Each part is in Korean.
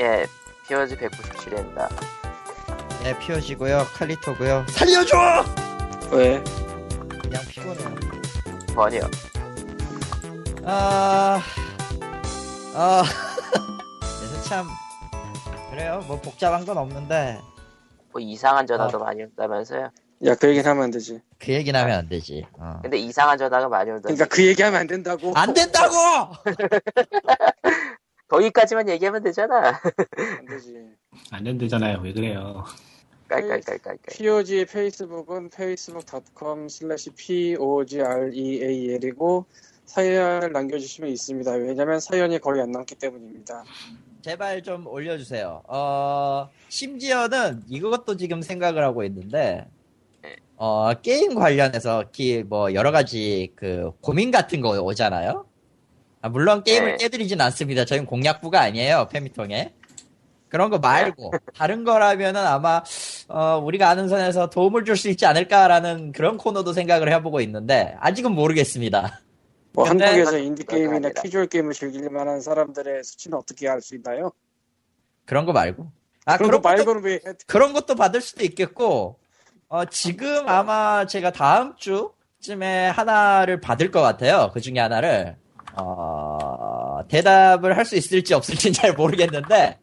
예, POG 197회입니다. 네, 피오지고요. 칼리토고요. 살려줘! 왜? 그냥 피곤해요. 번이요. 아, 아, 그래서 참 그래요. 뭐 복잡한 건 없는데 뭐 이상한 전화도 많이 온다면서요? 야, 그 얘기는 하면 안 되지. 그 얘기는 하면 안 되지. 어. 근데 이상한 전화가 많이 온다니 그러니까 그 얘기하면 안 된다고. 안 된다고! 거기까지만 얘기하면 되잖아. 안 되지. 안 된대잖아요. 왜 그래요? 깔깔깔깔깔. POG 페이스북은 facebook.com slash POGREAL이고 사연을 남겨주시면 있습니다. 왜냐면 사연이 거의 안 남기 때문입니다. 제발 좀 올려주세요. 어, 심지어는 이것도 지금 생각을 하고 있는데, 어, 게임 관련해서 기, 뭐, 여러 가지 그 고민 같은 거 오잖아요? 아, 물론 게임을 네. 깨드리진 않습니다. 저희는 공략부가 아니에요, 페미통에. 그런 거 말고, 다른 거라면은 아마, 어, 우리가 아는 선에서 도움을 줄 수 있지 않을까라는 그런 코너도 생각을 해보고 있는데, 아직은 모르겠습니다. 뭐 근데- 한국에서 인디 게임이나. 캐주얼 게임을 즐길 만한 사람들의 수치는 어떻게 알 수 있나요? 그런 거 말고. 아, 그런 그런 거 것도 말고는 왜 해? 그런 것도 받을 수도 있겠고, 어, 지금 아마 제가 다음 주쯤에 하나를 받을 것 같아요. 그 중에 하나를. 어, 대답을 할 수 있을지 없을지는 잘 모르겠는데,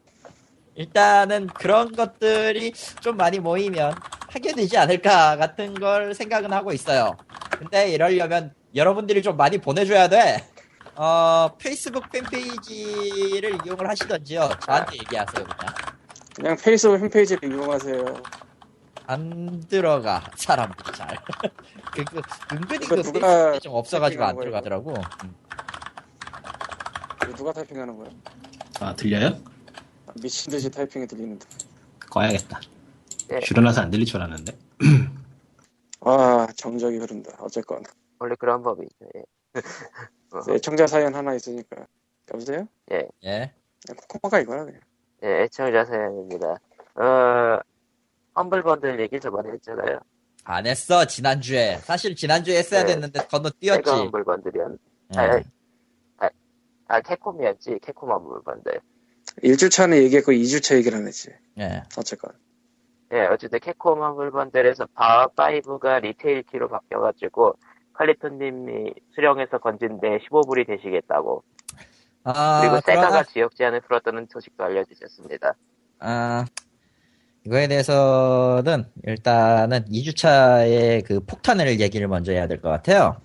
일단은 그런 것들이 좀 많이 모이면 하게 되지 않을까 같은 걸 생각은 하고 있어요. 근데 이러려면 여러분들이 좀 많이 보내줘야 돼. 어, 페이스북 팬페이지를 이용을 하시던지요. 저한테 얘기하세요, 그냥. 그냥 페이스북 홈페이지를 이용하세요. 안 들어가 사람들이 잘. 그, 그 은근히 그 누가 페이스북에 좀 없어가지고 안? 들어가더라고. 음. 이거 누가 타이핑하는 거야? 아, 들려요? 아, 미친 듯이 타이핑이 들리는데. 꺼야겠다. 예. 줄여놔서 안 들릴 줄 알았는데. 아, 정적이 흐른다. 어쨌건. 원래 그런 법이 있죠. 예. 네, 청자 사연 하나 있으니까. 여보세요? 예. 그냥 코코마가 이거야, 그냥. 예, 애청자 사연입니다. 어, Humble Bundle 얘기를 저번에 했잖아요. 안 했어 지난주에. 사실 지난주에 했어야 네. 됐는데 건너뛰었지. 제가 Humble Bundle이었, 예. 아, 아, 아, Capcom이었지. Capcom Humble Bundle. 1주 차는 얘기했고 2주 차 얘기를 안 했지. 예. 어쨌건. 예, 어쨌든 Capcom Humble Bundle에서 바하5가 retail key로 바뀌어가지고, 칼리토님이 수령해서 건진 데 15불이 되시겠다고. 아, 그리고 세가가 그러나, 지역 제한을 풀었다는 소식도 알려주셨습니다. 아, 이거에 대해서는 일단은 2주차의 그 폭탄을 얘기를 먼저 해야 될 것 같아요.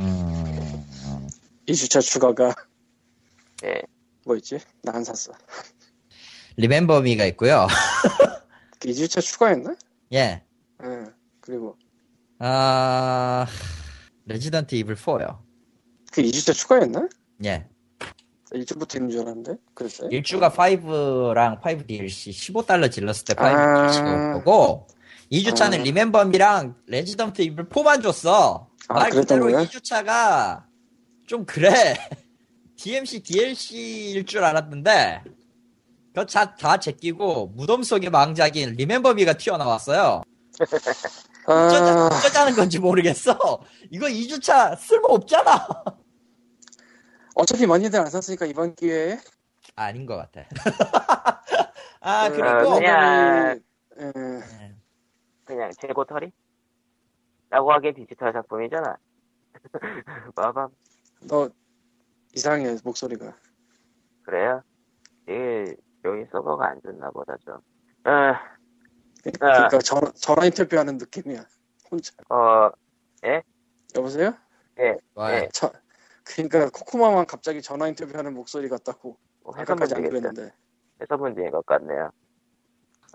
음, 2주차 추가가 예, 뭐 있지? 나 안 샀어. 리멤버미가 있고요. 2주차 추가했나? 예. 예. 그리고 아, Resident Evil 4요. 그 2주차 추가했나? 예. 1주부터 있는 줄 알았는데? 그랬어요? 1주가 5랑 5 DLC 15달러 질렀을 때5 아. DLC가 거고 2주차는 아. Remember Me랑 Resident Evil 4만 줬어. 아, 말 그대로 거야? 2주차가 좀 그래. DMC DLC일 줄 알았는데 그거 다, 다 제끼고 무덤 속의 망작인 Remember Me가 튀어나왔어요. 어쩌자, 아, 어쩌자는 건지 모르겠어. 이거 2주차 쓸모 없잖아. 어차피 많이들 안 샀으니까 이번 기회에 아닌 것 같아. 아, 어, 그리고 그냥- 예, 그냥 재고털이? 라고 하기엔 디지털 작품이잖아. 마밤, 너 이상해 목소리가. 그래요? 이게, 여기 서버가 안 좋나 보다 좀. 어, 그러니까 전화, 전화 인터뷰하는 느낌이야. 혼자. 어, 여보세요? 와, 예. 저, 그러니까 코코마만 갑자기 전화 인터뷰하는 목소리 같다고. 뭐 아까까지 안 문제겠죠. 그랬는데. 해서 문제인 것 같네요.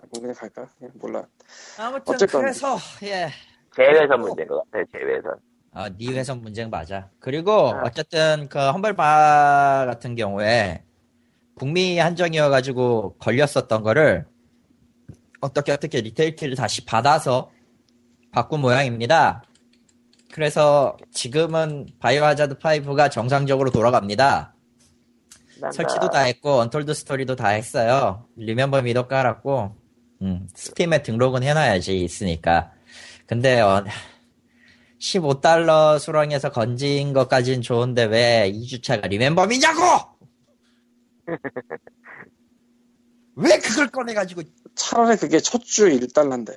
아, 뭐 그냥 갈까? 그냥 몰라. 아무튼 어쨌건. 그래서 예. 제외선 문제인 것 같아요, 제외선. 어, 네 회선 문제는 맞아. 그리고 아. 어쨌든 그 험벌바 같은 경우에 북미 한정이어가지고 걸렸었던 거를 어떻게 어떻게 retail key를 다시 받아서 바꾼 모양입니다. 그래서 지금은 Biohazard 5가 정상적으로 돌아갑니다. 난다. 설치도 다 했고 Untold Story도 다 했어요. Remember Me도 깔았고 음, Steam에 등록은 해놔야지 있으니까. 근데 어, 15달러 수령해서 건진 것까진 좋은데 왜 2주차가 Remember Me냐고! 꺼내가지고 차라리 그게 첫 주 1달러인데.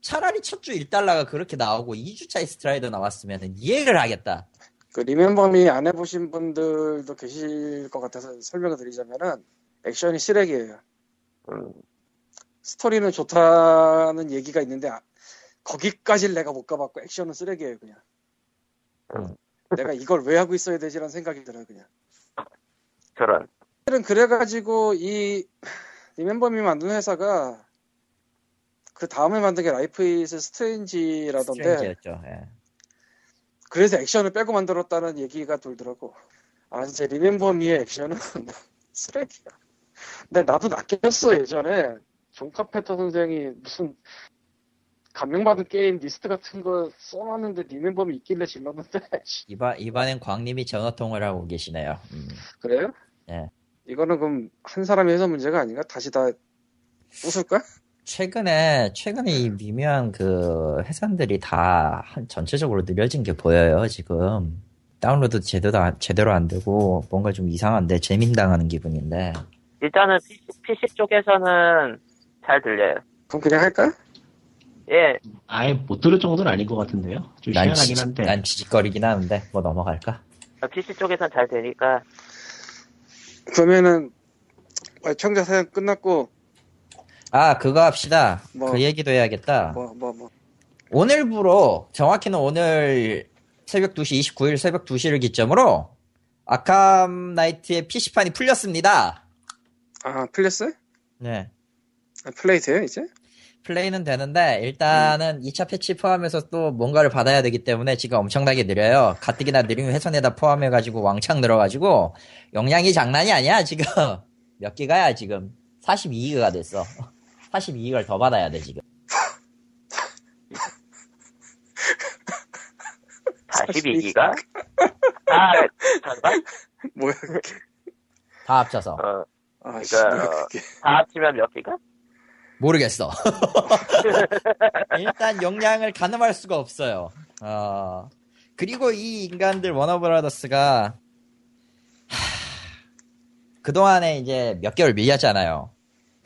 차라리 첫 주 1달러가 그렇게 나오고 2주차에 스트라이더 나왔으면 이해를 하겠다. 그 리멤버미 안 해보신 분들도 계실 것 같아서 설명을 드리자면은 액션이 쓰레기예요. 음, 스토리는 좋다는 얘기가 있는데 아, 거기까지를 내가 못 가봤고 액션은 쓰레기예요 그냥. 음. 내가 이걸 왜 하고 있어야 되지라는 생각이 들어요 그냥. 저런. 사실은 그래가지고 이 Remember Me 만든 회사가 그 다음에 만든 게 Life Is Strange라던데 Strange였죠. 예. 그래서 액션을 빼고 만들었다는 얘기가 돌더라고. 아 진짜 Remember Me의 액션은 쓰레기야. 근데 나도 낚였어 예전에 존 카펜터 선생이 무슨 감명받은 게임 리스트 같은 거 써놨는데 Remember Me 있길래 질렀는데 이번 이번엔 광님이 전화통을 하고 계시네요. 음. 그래요? 예. 이거는 그럼 한 사람이 해서 문제가 아닌가? 다시 다 웃을까? 최근에 최근에 이 미묘한 그 회선들이 다 한- 전체적으로 느려진 게 보여요 지금 다운로드 제대로 안, 제대로 안 되고 뭔가 좀 이상한데 jamming당하는 기분인데 일단은 PC, 쪽에서는 잘 들려요. 그럼 그냥 할까? 예, 아예 못 들을 정도는 아닌 것 같은데요. 좀 난, 희한하긴 지직, 한데. 난 지직거리긴 하는데 뭐 넘어갈까? PC 쪽에선 잘 되니까 그러면은 청자 사연 끝났고 아 그거 합시다 뭐? 그 얘기도 해야겠다 뭐 뭐 뭐. 오늘부로 정확히는 오늘 새벽 2시 29일 새벽 2시를 기점으로 Arkham Knight의 PC판이 풀렸습니다 아 플레스? 네 아, 플레이 돼요 이제? 플레이는 되는데 일단은 2차 패치 포함해서 또 뭔가를 받아야 되기 때문에 지금 엄청나게 느려요. 가뜩이나 느린 회선에다 포함해가지고 왕창 늘어가지고 용량이 장난이 아니야 지금 몇 기가야 지금 42기가 됐어. 42기가를 더 받아야 돼 지금. 42기가? 아, 잠깐? 뭐야 그게? 다 합쳐서 어, 아 씨, 그러니까, 어? 다 합치면 몇 기가? 모르겠어. 일단 용량을 가늠할 수가 없어요. 어, 그리고 이 인간들 워너브라더스가 하, 그동안에 이제 몇 개월 밀렸잖아요.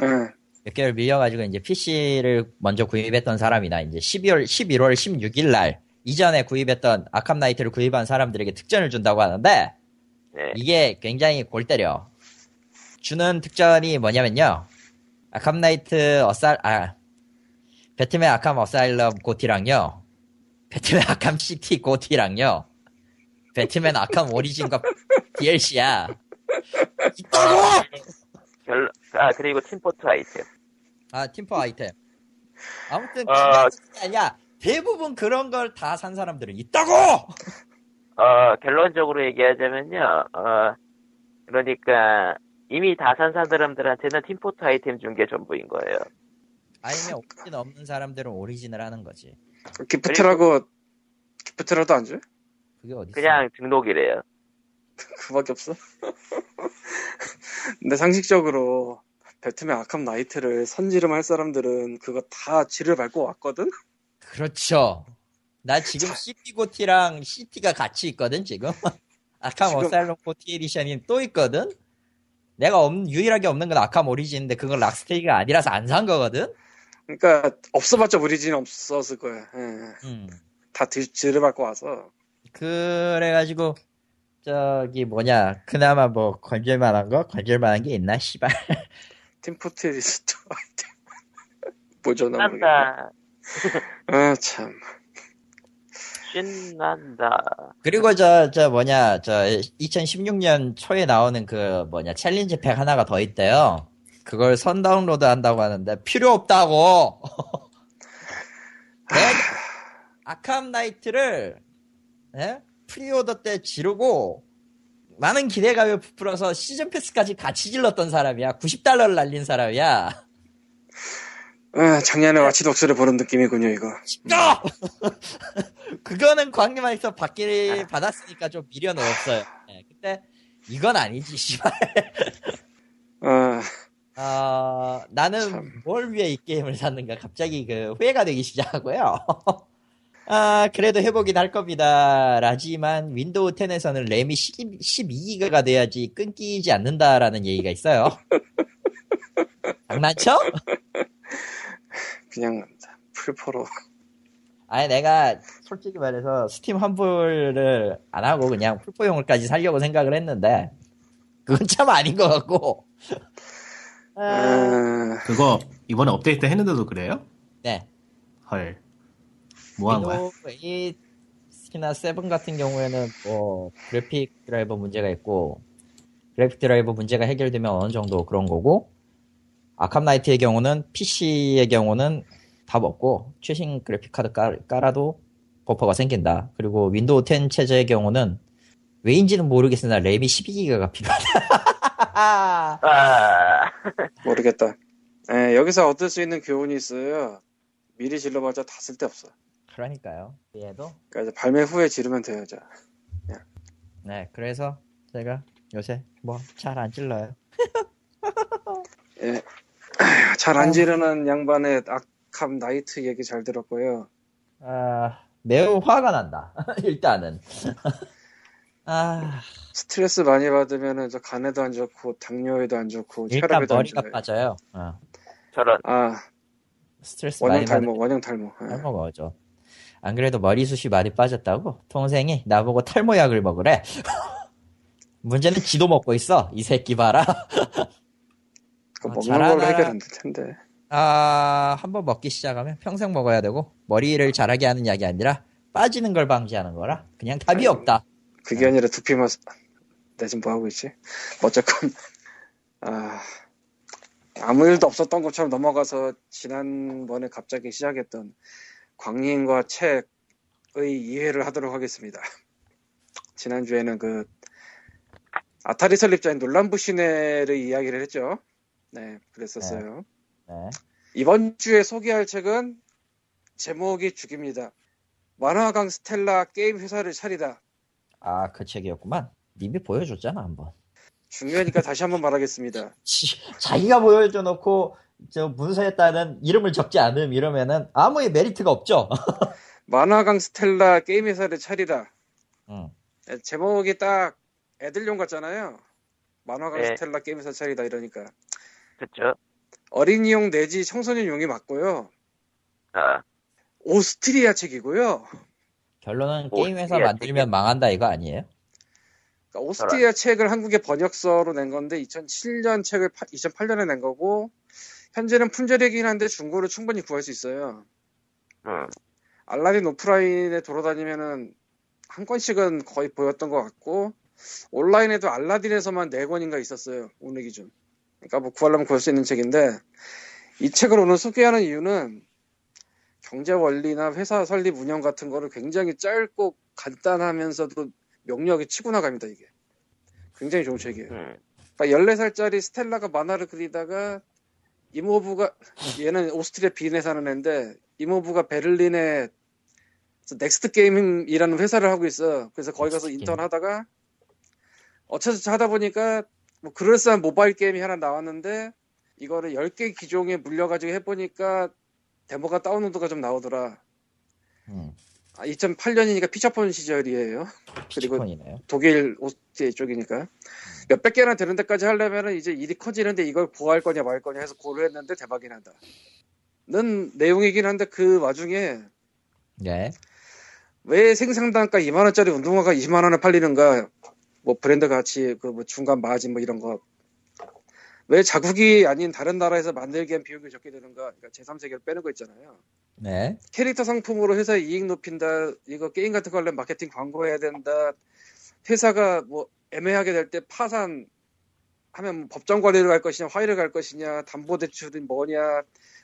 응. 몇 개월 밀려가지고 이제 PC를 먼저 구입했던 사람이나 이제 12월, 11월 16일 날 이전에 구입했던 아캄 나이트를 구입한 사람들에게 특전을 준다고 하는데 네. 이게 굉장히 골 때려. 주는 특전이 뭐냐면요. Arkham Knight 어살, 아, Batman Arkham Asylum GOTY랑요. Batman Arkham City GOTY랑요. Batman Arkham Origin과 DLC야. 있다고! 결, 아, 그리고 팀포트 아이템. 아, 팀포 아이템. 아무튼, 어. 아니야. 대부분 그런 걸 다 산 사람들은 있다고! 어, 결론적으로 얘기하자면요, 어, 그러니까, 이미 다 산 사람들한테는 팀포트 아이템 준 게 전부인 거예요. 아니면 오리진 없는 사람들은 오리진을 하는 거지. 기프트라고 기프트라도 안 줘? 그게 어디 그냥 등록이래요. 그밖에 없어? 근데 상식적으로 배트맨 아캄 나이트를 선지름 할 사람들은 그거 다 지를 밟고 왔거든? 그렇죠. 나 지금 City GOTY랑 City가 같이 있거든, 지금. Arkham Asylum GOTY edition이 또 있거든? 내가 없, 유일하게 없는 건 Arkham Origin인데 그건 Rocksteady가 아니라서 안 산 거거든? 그러니까 없어봤자 Origin 없었을 거야. 예. 음. 다 밟고 와서 그래가지고, 저기 뭐냐, 그나마 뭐 건질만한 거? 건질만한 게 있나, 씨발. 팀포트 리스트 아이템 보존하고 신난다. 아참 신난다. 그리고 저, 저 뭐냐, 저 2016년 초에 나오는 그 뭐냐, challenge pack 하나가 더 있대요. 그걸 선 다운로드 한다고 하는데 필요 없다고. 내가 Arkham Knight를 예? preorder 때 지르고 많은 기대감을 부풀어서 season pass까지 같이 질렀던 사람이야. 90달러를 날린 사람이야. 아, 작년에 Watch Dogs를 보는 느낌이군요 이거 야! 그거는 광림한테서 받기 받았으니까 좀 미련은 없어요. 예, 근데 이건 아니지, 씨발. 아, 어, 나는 참. 뭘 위해 이 게임을 샀는가 갑자기 그 후회가 되기 시작하고요. 아, 그래도 해보긴 할 겁니다. 라지만 Windows 10에서는 램이 12기가가 돼야지 끊기지 않는다라는 얘기가 있어요. 장난쳐? 그냥 풀포로 아니 내가 솔직히 말해서 스팀 환불을 안 하고 그냥 풀포용을까지 살려고 생각을 했는데 그건 참 아닌 것 같고 아, 아, 그거 이번에 업데이트 했는데도 그래요? 네 헐. 뭐 한 거야? 이 특히나 세븐 같은 경우에는 뭐 그래픽 드라이버 문제가 있고 그래픽 드라이버 문제가 해결되면 어느 정도 그런 거고 Arkham Knight의 경우는 PC의 경우는 답 없고 최신 그래픽 카드 깔, 깔아도 버퍼가 생긴다. 그리고 Windows 10 체제의 경우는 왜인지는 모르겠으나 램이 12기가가 필요하다. 아, 모르겠다. 예, 여기서 얻을 수 있는 교훈이 있어요. 미리 질러봤자 다 쓸데없어. 그러니까요. 얘도 그러니까 이제 발매 후에 지르면 돼요, 이제. 네 그래서 제가 요새 뭐 잘안 찔러요. 예. 잘안 지르는 양반의 아캄 나이트 얘기 잘 들었고요. 아 매우 화가 난다. 일단은 아 스트레스 많이 받으면은 저 간에도 안 좋고 당뇨에도 안 좋고 일단 혈압에도 안 머리가 좋아요. 빠져요. 어. 저런. 아 스트레스 원형 많이 받으면 탈모, 원형 탈모. 예. 탈모 먹어죠. 안 그래도 머리숱이 많이 빠졌다고 동생이 나보고 탈모약을 먹으래. 문제는 지도 먹고 있어. 이 새끼 봐라. 그거 아, 먹는 잘하나. 걸로 해결 안될 텐데. 아, 한번 먹기 시작하면 평생 먹어야 되고 머리를 자라게 하는 약이 아니라 빠지는 걸 방지하는 거라 그냥 답이 아이고. 없다. 그게 아니라 두피만 내 지금 뭐 하고 있지? 어쨌건 아 아무 일도 없었던 것처럼 넘어가서 지난번에 갑자기 시작했던 광림과 책의 이해를 하도록 하겠습니다. 지난주에는 그 아타리 설립자인 놀란 부시네를 이야기를 했죠. 네, 그랬었어요. 네. 이번 주에 소개할 책은 제목이 죽입니다. 만화강 스텔라 게임 회사를 차리다. 아, 그 책이었구만. 님이 보여줬잖아, 한번. 중요하니까 다시 한번 말하겠습니다. 지- 자기가 보여줘 놓고 저 문서에다는 이름을 적지 않음 이러면은 아무 메리트가 없죠. 만화강 스텔라 게임 회사를 차리다. 응. 에, 제목이 딱 애들용 같잖아요. 만화강 네. 스텔라 게임 회사 차리다 이러니까 그쵸? 어린이용 내지 청소년용이 맞고요. 아, 오스트리아 책이고요. 결론은 뭐, 게임 회사 예, 만들면 망한다 이거 아니에요? 그러니까 오스트리아 책을 한국에 번역서로 낸 건데 2007년 책을 2008년에 낸 거고 현재는 품절이긴 한데 중고로 충분히 구할 수 있어요. 음, 알라딘 오프라인에 돌아다니면은 한 권씩은 거의 보였던 것 같고 온라인에도 알라딘에서만 네 권인가 있었어요 오늘 기준. 그러니까 뭐 구하려면 구할 수 있는 책인데 이 책을 오늘 소개하는 이유는 경제 원리나 회사 설립 운영 같은 거를 굉장히 짧고 간단하면서도 명료하게 치고 나갑니다 이게. 굉장히 좋은 책이에요. 음. 그러니까 14살짜리 스텔라가 만화를 그리다가 이모부가 얘는 오스트리아 빈에 사는 애인데 이모부가 베를린에 넥스트 게이밍이라는 회사를 하고 있어. 그래서 거기 가서 인턴 하다가 어쩌저쩌 하다 보니까 뭐 그럴싸한 모바일 게임이 하나 나왔는데 이거를 10개 기종에 물려가지고 해보니까 데모가 다운로드가 좀 나오더라. 음. 아, 2008년이니까 피처폰 시절이에요. 그리고 피처폰이네요. 독일 오스트리아 쪽이니까 몇백 개나 되는 데까지 하려면은 이제 일이 커지는데 이걸 보호할 거냐 말 거냐 해서 고려했는데 대박이 난다. 는 내용이긴 한데 그 와중에 네. 왜 생산단가 2만 원짜리 운동화가 20만 원에 팔리는가? 뭐 브랜드 가치 그뭐 중간 마진 뭐 이런 거. 왜 자국이 아닌 다른 나라에서 만들기 엔 비용이 적게 드는가? 그러니까 제3세계를 빼는 거 있잖아요. 네. 캐릭터 상품으로 회사 이익 높인다. 이거 게임 같은 거 하려면 마케팅 광고해야 된다. 회사가 뭐 애매하게 될 때 파산 하면 뭐 법정 관리를 갈 것이냐, 화해를 갈 것이냐, 담보 대출이 뭐냐,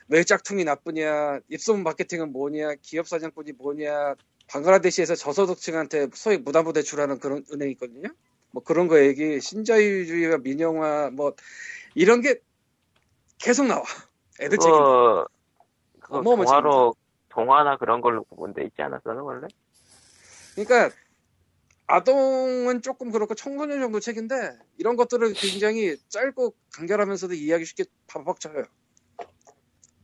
왜 짝퉁이 나쁘냐, 입소문 마케팅은 뭐냐, 기업 사장꾼이 뭐냐, 방글라데시에서 저소득층한테 소액 무담보 대출하는 그런 은행이 있거든요. 뭐 그런 거 얘기, 신자유주의와 민영화 뭐 이런 게 계속 나와. 애들. 그거, 그거 어마어마한 동화로, 동화나 그런 걸로 구분돼 있지 않았어요, 원래? 그러니까 아동은 조금 그렇고 청소년 정도 책인데 이런 것들을 굉장히 짧고 간결하면서도 이해하기 쉽게 팍팍 쳐요.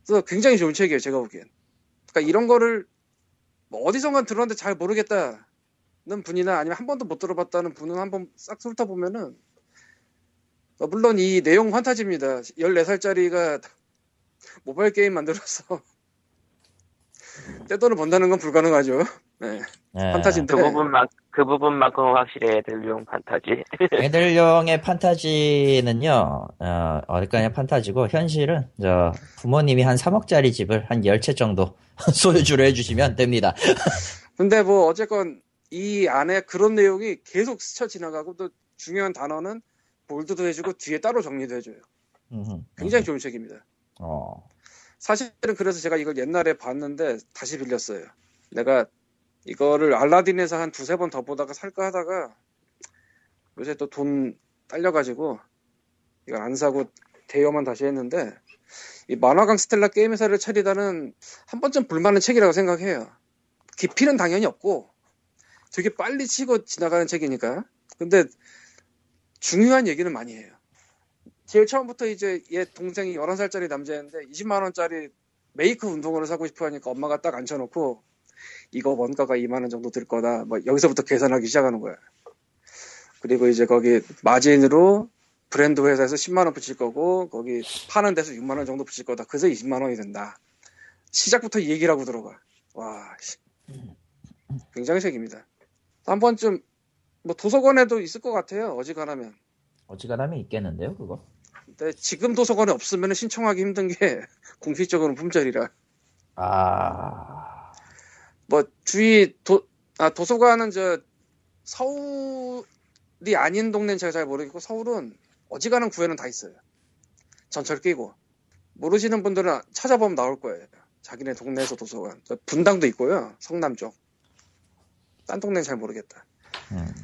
그래서 굉장히 좋은 책이에요, 제가 보기엔. 그러니까 이런 거를 뭐 어디선가 들었는데 잘 모르겠다는 분이나 아니면 한 번도 못 들어봤다는 분은 한번 싹 훑어보면은 어, 물론 이 내용 환타지입니다. 14살짜리가 모바일 게임 만들어서 떼돈을 번다는 건 불가능하죠. 네. 예. 판타지인데. 그 부분만 그 부분만큼 확실히 애들용 판타지. 애들용의 판타지는요, 어, 어디까냐 판타지고, 현실은, 저, 부모님이 한 3억짜리 집을 한 10채 정도 소유주로 해주시면 됩니다. 근데 뭐 어쨌건 이 안에 그런 내용이 계속 스쳐 지나가고 또 중요한 단어는 볼드도 해주고 뒤에 따로 정리도 해줘요. 음흠. 굉장히 좋은 책입니다. 어, 사실은 그래서 제가 이걸 옛날에 봤는데 다시 빌렸어요. 내가 이거를 알라딘에서 한 두세 번 더 보다가 살까 하다가 요새 또 돈 딸려가지고 이걸 안 사고 대여만 다시 했는데 이 만화강 스텔라 게임 회사를 차리다는 한 번쯤 볼만한 책이라고 생각해요. 깊이는 당연히 없고 되게 빨리 치고 지나가는 책이니까. 근데 중요한 얘기는 많이 해요. 제일 처음부터 이제 얘 동생이 11살짜리 남자였는데 20만원짜리 메이크 운동화를 사고 싶어 하니까 엄마가 딱 앉혀놓고 이거 원가가 2만원 정도 들 거다. 뭐 여기서부터 계산하기 시작하는 거야. 그리고 이제 거기 마진으로 브랜드 회사에서 10만원 붙일 거고 거기 파는 데서 6만원 정도 붙일 거다. 그래서 20만원이 된다. 시작부터 이 얘기를 하고 들어가. 와, 씨. 굉장히 책입니다. 한 번쯤 뭐 도서관에도 있을 것 같아요. 어지간하면. 어지간하면 있겠는데요, 그거? 근데 지금 도서관에 없으면 신청하기 힘든 게 공식적으로는 품절이라. 아, 뭐 주위 도, 아, 도서관은 저 서울이 아닌 동네는 제가 잘 모르겠고 서울은 어지간한 구에는 다 있어요. 전철 끼고 모르시는 분들은 찾아보면 나올 거예요. 자기네 동네에서 도서관 저 분당도 있고요. 성남 쪽. 딴 동네는 잘 모르겠다. 음.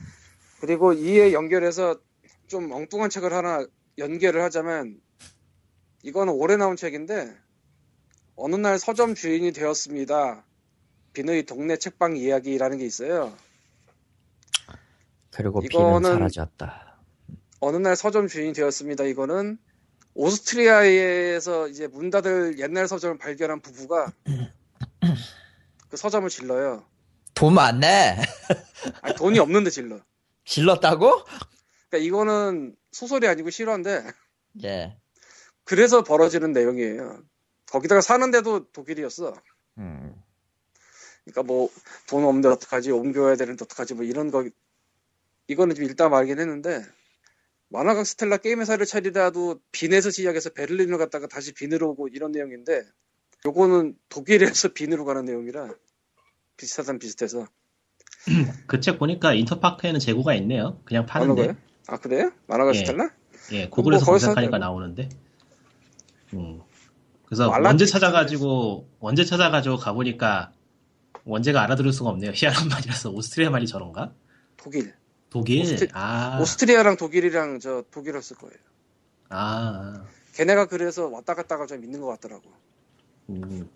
그리고 이에 연결해서 좀 엉뚱한 책을 하나 연결을 하자면 이거는 올해 나온 책인데 어느 날 서점 주인이 되었습니다. 비누의 동네 책방 이야기라는 게 있어요. 그리고 이거는- 비는 사라졌다. 어느 날 서점 주인이 되었습니다. 이거는 오스트리아에서 이제 문 닫을 옛날 서점을 발견한 부부가 그 서점을 질러요. 돈 많네! 아니, 돈이 없는데 질러. 질렀다고? 그러니까 이거는 소설이 아니고 실화인데 예. 그래서 벌어지는 내용이에요. 거기다가 사는데도 독일이었어. 음. 그러니까 뭐 돈 없는데 어떡하지 옮겨야 되는데 어떡하지 뭐 이런 거 이거는 좀 읽다 말긴 했는데 만화강 스텔라 게임 회사를 차리다도 빈에서 시작해서 베를린을 갔다가 다시 빈으로 오고 이런 내용인데 요거는 독일에서 빈으로 가는 내용이라 비슷하단 비슷해서 그 책 보니까 인터파크에는 재고가 있네요. 그냥 파는데. 아 그래요? 만화강 예. 예, 구글에서 뭐 거기서 검색하니까 하죠. 나오는데. 음. 그래서 말라- 원제 찾아가지고 원제 찾아가지고 가보니까 원제가 알아들을 수가 없네요. 희한한 말이라서 오스트리아 말이 저런가? 독일 독일. 오스트- 아, 오스트리아랑 독일이랑 저 독일을 쓸 거예요. 아, 걔네가 그래서 왔다 갔다가 좀 있는 것 같더라고. 음,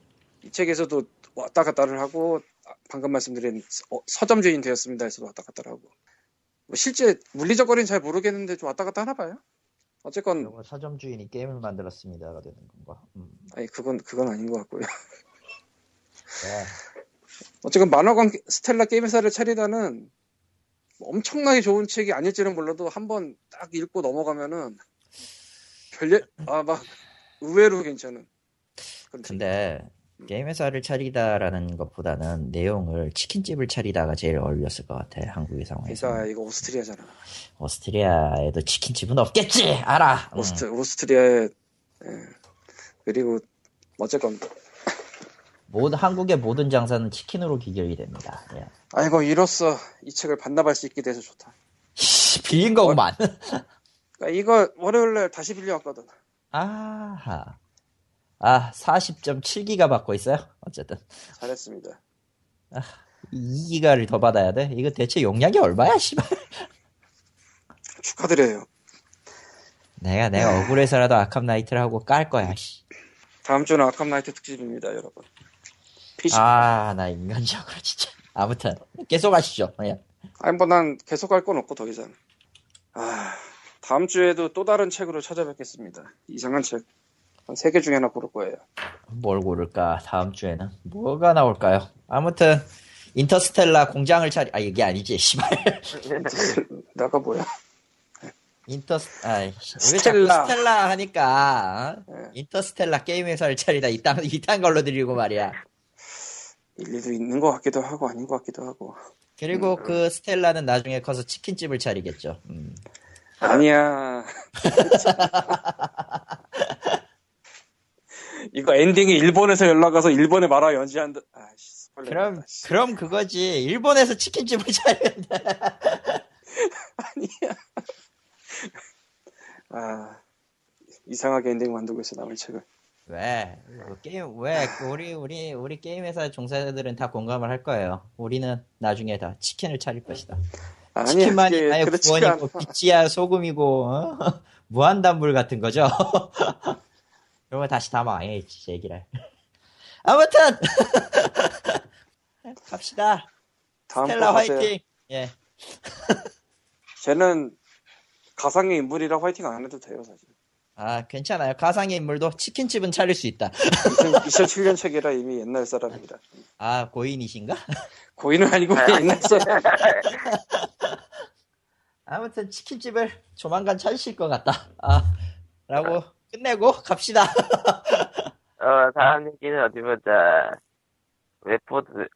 이 책에서도 왔다 갔다를 하고 아, 방금 말씀드린 서- 서점 주인 되었습니다 해서 왔다 갔다를 하고 뭐 실제 물리적 거리는 잘 모르겠는데 좀 왔다 갔다 하나 봐요. 어쨌건 서점 주인이 게임을 만들었습니다가 되는 건가? 음. 아니 그건 그건 아닌 것 같고요. 네. 어쨌건 만화관 스텔라 게임 회사를 차리다는 엄청나게 좋은 책이 아닐지는 몰라도 한번 딱 읽고 넘어가면은 별ye 아막 의외로 괜찮은. 근데 게임 회사를 차리다라는 것보다는 내용을 치킨집을 차리다가 제일 어울렸을 것 같아 한국의 상황에서. 그러니까 이거 오스트리아잖아. 오스트리아에도 치킨집은 없겠지. 알아. 음. 오스트 오스트리아에 예. 그리고 어쨌건 모든 한국의 모든 장사는 치킨으로 기결이 됩니다. 예. 아이고 이로써 이 책을 반납할 수 있게 돼서 좋다. 씨, 빌린 거구만. 그러니까 이거 월요일 날 다시 빌려왔거든. 아하. 아, 40.7기가 받고 있어요? 어쨌든. 잘했습니다. 2기가를 더 받아야 돼? 이거 대체 용량이 얼마야, 씨발. 축하드려요. 내가, 내가 억울해서라도 아캄 나이트를 하고 깔 거야, 씨. 다음 주는 아캄 나이트 특집입니다, 여러분. PC. 아, 나 인간적으로 진짜. 아무튼, 계속 하시죠. 예. 아니 뭐 난 계속 할 건 없고 더 이상. 아 다음 주에도 또 다른 책으로 찾아뵙겠습니다. 이상한 책 한 세 개 중에 하나 고를 거예요. 뭘 고를까, 다음 주에는. 뭐가 나올까요? 아무튼, 인터스텔라 공장을 차리, 아, 이게 아니지, 씨발. 나가 뭐야? 인터스, 자꾸 스텔라. 스텔라 하니까, 어? 예. 인터스텔라 게임 회사를 차리다 이딴, 이딴 걸로 드리고 말이야. 일리도 있는 것 같기도 하고 아닌 것 같기도 하고. 그리고 음. 그 스텔라는 나중에 커서 치킨집을 차리겠죠. 음. 아니야. 이거 엔딩이 일본에서 연락 와서 일본에 말아 연지한다. 아씨. 그럼, 씨. 그럼 그거지. 일본에서 치킨집을 돼. 아니야. 아 이상하게 엔딩 만들고 있어 남의 책을. 왜? 뭐 게임, 왜? 그 우리, 우리, 우리 게임 회사 종사자들은 다 공감을 할 거예요. 우리는 나중에 다 치킨을 차릴 것이다. 치킨만이 아예 구원이고. 비치야 소금이고, 어? 무한단물 같은 거죠. 그러면 다시 다 망해, 진짜 얘기를. 아무튼! 갑시다. 다음 스텔라 하세요. 화이팅! 예. 쟤는 가상의 인물이라 화이팅 안 해도 돼요 사실. 아, 괜찮아요. 가상의 인물도 치킨집은 차릴 수 있다. 2007년 책이라 이미 옛날 사람이라. 아, 고인이신가? 고인은 아니고 옛날 사람. 아무튼 치킨집을 조만간 찾으실 것 같다. 아, 라고 끝내고 갑시다. 어, 다음 얘기는 어디 보자. 웹보드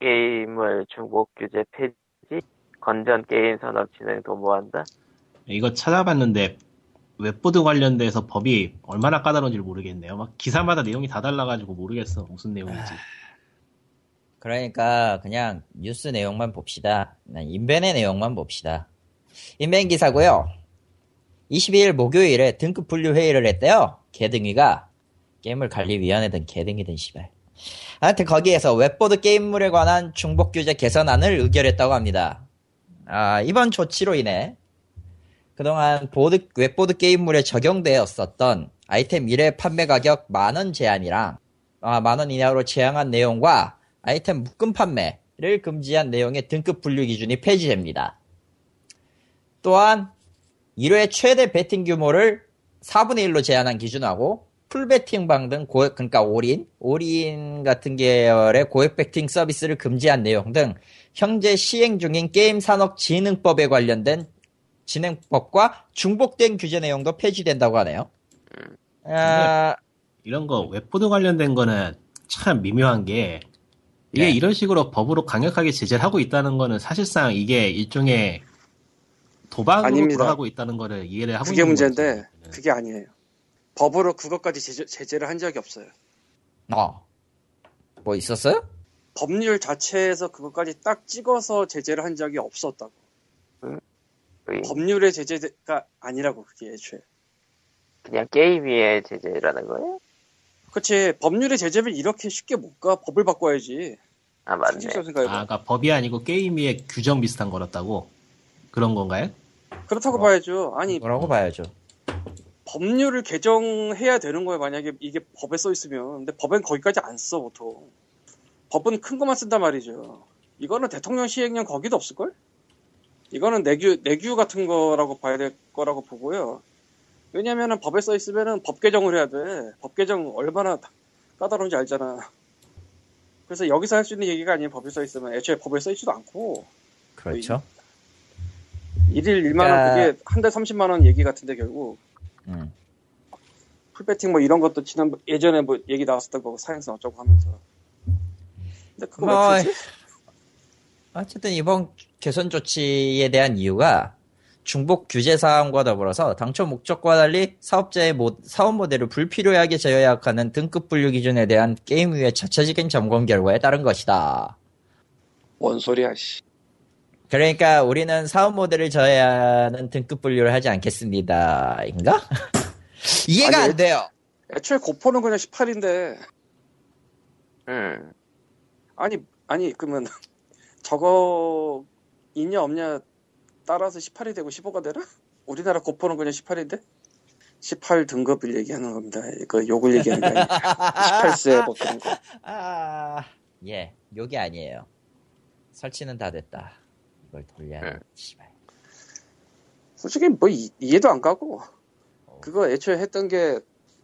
게임을 중복 규제 폐지? 건전 게임 산업 진흥 도모한다? 이거 찾아봤는데 웹보드 관련돼서 법이 얼마나 까다로운지 모르겠네요. 막 기사마다 내용이 다 달라가지고 모르겠어 무슨 내용인지. 그러니까 그냥 뉴스 내용만 봅시다. 인벤의 내용만 봅시다. 인벤 기사고요. 22일 목요일에 등급 분류 회의를 했대요. 게등위가 게임물 관리위원회든 게등위든 시발. 하여튼 거기에서 웹보드 게임물에 관한 중복 규제 개선안을 의결했다고 합니다. 아, 이번 조치로 인해 그동안 보드, 웹보드 게임물에 적용되었었던 아이템 1회 판매 가격 만원 제한이랑 아, 만원 이하로 제한한 내용과 아이템 묶음 판매를 금지한 내용의 등급 분류 기준이 폐지됩니다. 또한 1회 최대 베팅 규모를 4분의 1로 제한한 기준하고 풀베팅방 등 고, 그러니까 올인, 올인 같은 계열의 고액 베팅 서비스를 금지한 내용 등 현재 시행 중인 게임 산업 진흥법에 관련된 진행법과 중복된 규제 내용도 폐지된다고 하네요. 아, 이런 거 웹보드 관련된 거는 참 미묘한 게 이게 네. 이런 식으로 법으로 강력하게 제재를 하고 있다는 거는 사실상 이게 일종의 도박으로 아닙니다. 돌아가고 있다는 거를 이해를 하고 그게 있는 문제인데 거죠. 그게 아니에요. 법으로 그것까지 제재, 제재를 한 적이 없어요. 어. 뭐 있었어요? 법률 자체에서 그것까지 딱 찍어서 제재를 한 적이 없었다고. 거의 법률의 제재가 아니라고 그게 애초에. 그냥 게임 위의 제재라는 거예요? 그치 법률의 제재를 이렇게 쉽게 못 가. 법을 바꿔야지. 아, 맞네. 아, 그러니까 법이 아니고 게임 위에 규정 비슷한 거였다고 그런 건가요? 그렇다고 어. 봐야죠. 아니 뭐라고 봐야죠. 법률을 개정해야 되는 거예요. 만약에 이게 법에 써 있으면. 근데 법엔 거기까지 안 써 보통. 법은 큰 것만 쓴단 말이죠. 이거는 대통령 시행령 거기도 없을걸? 이거는 내규 내규 같은 거라고 봐야 될 거라고 보고요. 왜냐면은 법에 써 있으면은 법 개정을 해야 돼. 법 개정 얼마나 까다로운지 알잖아. 그래서 여기서 할 수 있는 얘기가 아니에요. 법에 써 있으면 애초에 법에 써 있지도 않고 그렇죠. 일일 1만 원 야. 그게 한 달 30만 원 얘기 같은데 결국 음. 풀배팅 뭐 이런 것도 지난 예전에 뭐 얘기 나왔었던 거고 사행성 어쩌고 하면서 근데 그거 뭐, 왜? 어쨌든 이번 개선 조치에 대한 이유가 중복 규제 사항과 더불어서 당초 목적과 달리 사업자의 모- 사업 모델을 불필요하게 제약하는 등급 분류 기준에 대한 게임위의 자체적인 점검 결과에 따른 것이다. 뭔 소리야 씨 그러니까 우리는 사업 모델을 저해하는 등급 분류를 하지 않겠습니다. 인가? 이해가 아니, 안 돼요. 애초에 고포는 그냥 18인데 음. 아니 아니 그러면 저거 있냐 없냐 따라서 18이 되고 15가 되나? 우리나라 고포는 그냥 18인데 18 등급을 얘기하는 겁니다. 그 욕을 얘기하는 게 아니고 18세 뭐 그런 거. 아, 예, 요게 아니에요. 설치는 다 됐다. 이걸 돌려야 돼. 응. 씨발. 솔직히 뭐 이, 이해도 안 가고 그거 애초에 했던 게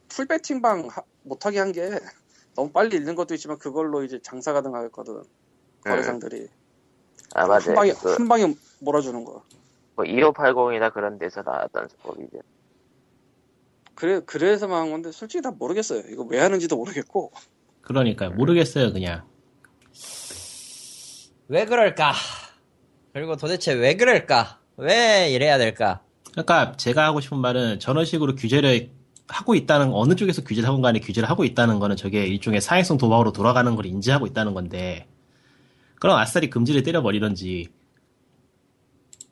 풀배팅방 하- 못하게 한 게 너무 빨리 읽는 것도 있지만 그걸로 이제 장사가 등하거든 거래상들이 아, 한 맞아요. 방에 그, 한 방에 몰아주는 거. 뭐 2580이나 그런 데서 나왔던 수법이죠. 그래 그래서 망한 건데 솔직히 다 모르겠어요. 이거 왜 하는지도 모르겠고 그러니까요. 모르겠어요, 그냥. 왜 그럴까? 그리고 도대체 왜 그럴까? 왜 이래야 될까? 그러니까 제가 하고 싶은 말은 저런 식으로 규제를 하고 있다는 어느 쪽에서 규제를 하건 간에 규제를 하고 있다는 거는 저게 일종의 사행성 도박으로 돌아가는 걸 인지하고 있다는 건데 그럼 아싸리 금지를 때려버리던지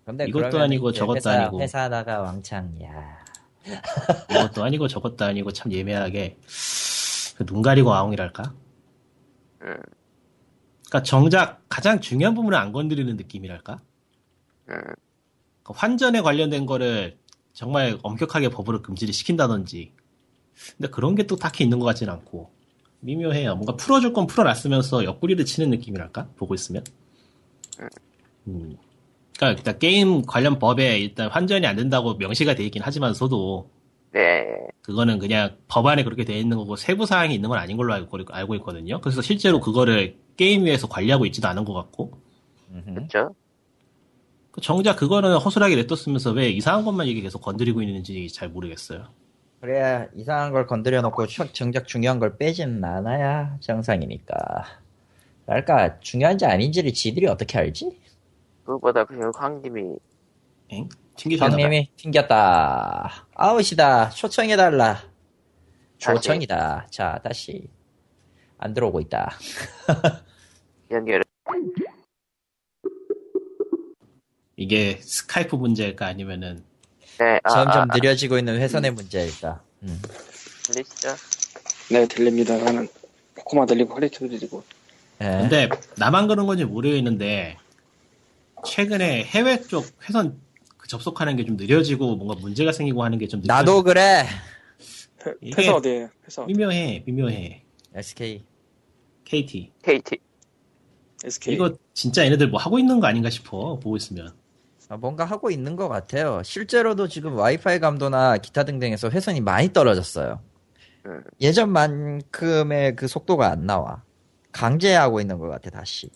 근데 이것도 아니고 저것도 회사, 아니고. 회사 다가 왕창 야 이것도 아니고 저것도 아니고 참 예매하게 그눈 가리고 아웅이랄까? 음. 그러니까 정작 가장 중요한 부분을 안 건드리는 느낌이랄까? 음. 그 환전에 관련된 거를 정말 엄격하게 법으로 금지를 시킨다든지 근데 그런 게 또 딱히 있는 것 같지는 않고 미묘해요 뭔가 풀어줄 건 풀어놨으면서 옆구리를 치는 느낌이랄까 보고 있으면 음. 그러니까 일단 게임 관련 법에 일단 환전이 안 된다고 명시가 돼 있긴 하지만서도 네. 그거는 그냥 법안에 그렇게 돼 있는 거고 세부 사항이 있는 건 아닌 걸로 알고, 알고 있거든요 그래서 실제로 그거를 게임 위에서 관리하고 있지도 않은 것 같고 음흠. 그쵸? 그 정작 그거는 허술하게 냅뒀으면서 왜 이상한 것만 이게 계속 건드리고 있는지 잘 모르겠어요. 그래야 이상한 걸 건드려 놓고 촥 정작 중요한 걸 빼지는 않아야 정상이니까 그러니까 중요한지 아닌지를 지들이 어떻게 알지? 그거보다 그 황님이 엥? 튕기셨나? 형님이 튕겼다 아웃이다 초청해달라. 초청이다 자 다시 안 들어오고 있다 연결을 이게 스카이프 문제일까 아니면은 네. 아, 점점 아, 아, 느려지고 있는 회선의 문제일까 음. 들리시죠? 네 들립니다. 나는 코코마 들리고 퀄리티 들리고 예. 근데 나만 그런 건지 모르겠는데 최근에 해외 쪽 회선 그 접속하는 게 좀 느려지고 뭔가 문제가 생기고 하는 게좀 나도 그래 회- 회사 어디에요? 회사 어디? 미묘해 미묘해 SK KT KT. SK 이거 진짜 얘네들 뭐 하고 있는 거 아닌가 싶어 보고 있으면 아, 뭔가 하고 있는 것 같아요. 실제로도 지금 와이파이 감도나 기타 등등에서 회선이 많이 떨어졌어요. 음. 예전만큼의 그 속도가 안 나와. 강제하고 있는 것 같아, 다시.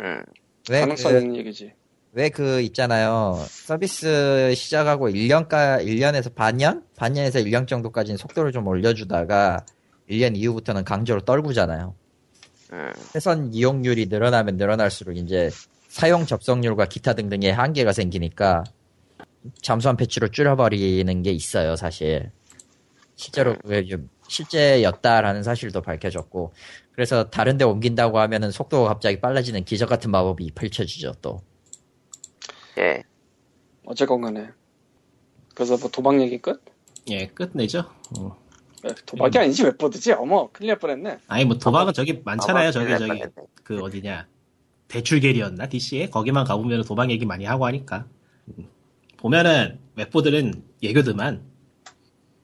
음. 왜 가능성 그, 있는 얘기지. 왜 그 있잖아요. 서비스 시작하고 1년까, 1년에서 반년? 반년에서 1년 정도까지는 속도를 좀 올려주다가 1년 이후부터는 강제로 떨구잖아요. 음. 회선 이용률이 늘어나면 늘어날수록 이제 사용 접속률과 기타 등등의 한계가 생기니까 잠수한 패치로 줄여버리는 게 있어요, 사실. 실제로 그게 좀 실제였다라는 사실도 밝혀졌고 그래서 다른 데 옮긴다고 하면은 속도가 갑자기 빨라지는 기적 같은 마법이 펼쳐지죠, 또. 예. 어쨌건 간에. 그래서 뭐 도박 얘기 끝? 예 끝내죠 어. 네, 도박이 아니지 웹보드지? 어머 큰일 날 뻔했네. 아니 뭐 도박은 저기 많잖아요 저기 저기 뻔했네. 그 어디냐 대출계리였나 DC에 거기만 가보면 도박 얘기 많이 하고 하니까 음. 보면은 웹보들은 예교드만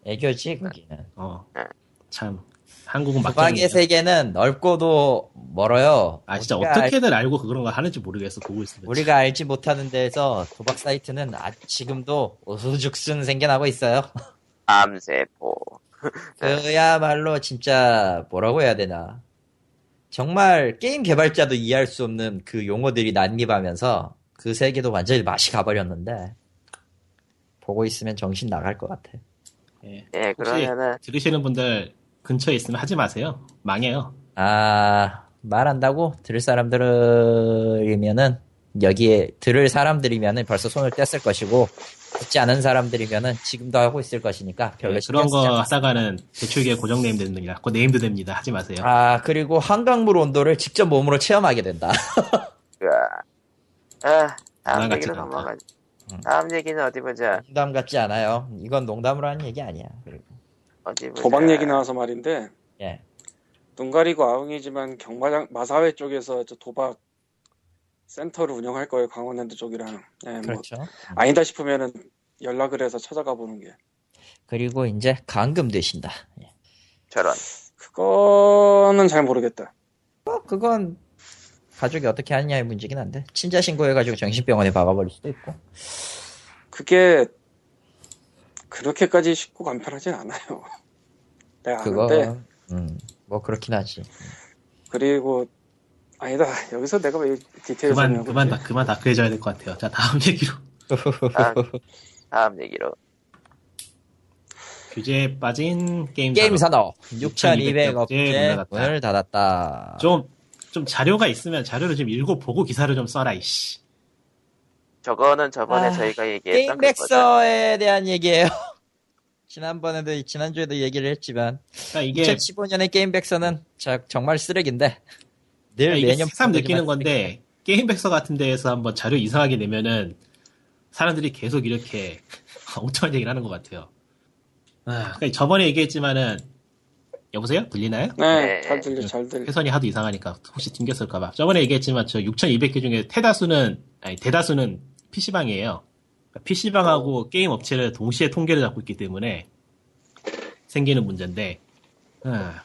애교지, 거기는. 어 네. 참 한국은 도박의 막장이에요. 세계는 넓고도 멀어요. 아 진짜 우리가 알- 어떻게들 알고 그런 거 하는지 모르겠어 보고 있으면 우리가 알지 못하는 데에서 도박 사이트는 아, 지금도 오수죽순 생겨나고 있어요. 암세포. 그야말로 진짜 뭐라고 해야 되나. 정말 게임 개발자도 이해할 수 없는 그 용어들이 난립하면서 그 세계도 완전히 맛이 가버렸는데 보고 있으면 정신 나갈 것 같아. 예. 예, 혹시 그러면은 들으시는 분들 근처에 있으면 하지 마세요 망해요 아 말한다고 들을 사람들이면은 여기에 들을 사람들이면은 벌써 손을 뗐을 것이고 듣지 않은 사람들이면은 지금도 하고 있을 것이니까 별로 예, 신경 그런 거 않- 하다가는 대출계 고정 네임 됩니다 그 네임도 됩니다 하지 마세요 아 그리고 한강물 온도를 직접 몸으로 체험하게 된다. 아, 다음 얘기로. 넘어가죠. 음. 다음 얘기는 어디 보자. 농담 같지 않아요. 이건 농담으로 하는 얘기 아니야. 그리고 어디 보자. 도박 얘기 나와서 말인데 예. 눈 가리고 아웅이지만 경마장 마사회 쪽에서 저 도박 센터를 운영할 거예요 강원랜드 쪽이랑. 예, 뭐 그렇죠. 아니다 싶으면은 연락을 해서 찾아가 보는 게. 그리고 이제 감금 되신다. 예. 저런. 그거는 잘 모르겠다. 뭐 그건 가족이 어떻게 하느냐의 문제긴 한데 친자 신고해가지고 정신병원에 박아버릴 수도 있고. 그게 그렇게까지 쉽고 간편하진 않아요. 내가 그거 아는데 음, 뭐 그렇긴 하지. 그리고 아니다 여기서 내가 왜 디테일 그만 그만? 다 그만 다크해져야 될 것 같아요 자 다음 얘기로 다음, 다음 얘기로. 규제에 빠진 게임 게임 산업. 산업 6,200억 문을 개 닫았다. 문을 닫았다. 좀, 좀 자료가 있으면 자료를 좀 읽어보고 기사를 좀 써라, 이씨. 저거는 저번에 아, 저희가 얘기했던 그거죠. 백서에 대한 얘기예요. 지난번에도 지난주에도 얘기를 했지만 그러니까 이게, 2015년의 게임 백서는 자- 정말 쓰레기인데 늘 그러니까 이게 매년 새삼 느끼는 건데, 게임 백서 같은 데에서 한번 자료 이상하게 내면은, 사람들이 계속 이렇게 엉뚱한 얘기를 하는 것 같아요. 아, 그러니까 저번에 얘기했지만은, 여보세요? 들리나요? 네, 네. 잘 들려, 잘 들려. 회선이 하도 이상하니까 혹시 튕겼을까봐. 저번에 얘기했지만 저 6,200개 중에 태다수는 아니 대다수는 PC방이에요. PC방하고 게임 업체를 동시에 통계를 잡고 있기 때문에 생기는 문제인데. 아,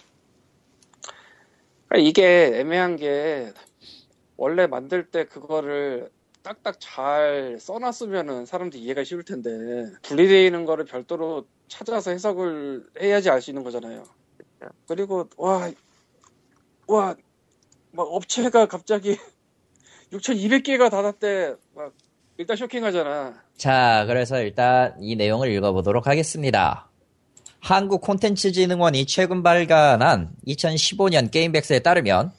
그러니까 이게 애매한 게 원래 만들 때 그거를 딱딱 잘 써놨으면은 사람들이 이해가 쉬울 텐데 분리되어 있는 거를 별도로 찾아서 해석을 해야지 알 수 있는 거잖아요. 그리고 와, 와, 막 업체가 갑자기 6,200개가 닫았대. 막 일단 쇼킹하잖아. 자, 그래서 일단 이 내용을 읽어보도록 하겠습니다. 한국 콘텐츠진흥원이 최근 발간한 2015년 게임백스에 따르면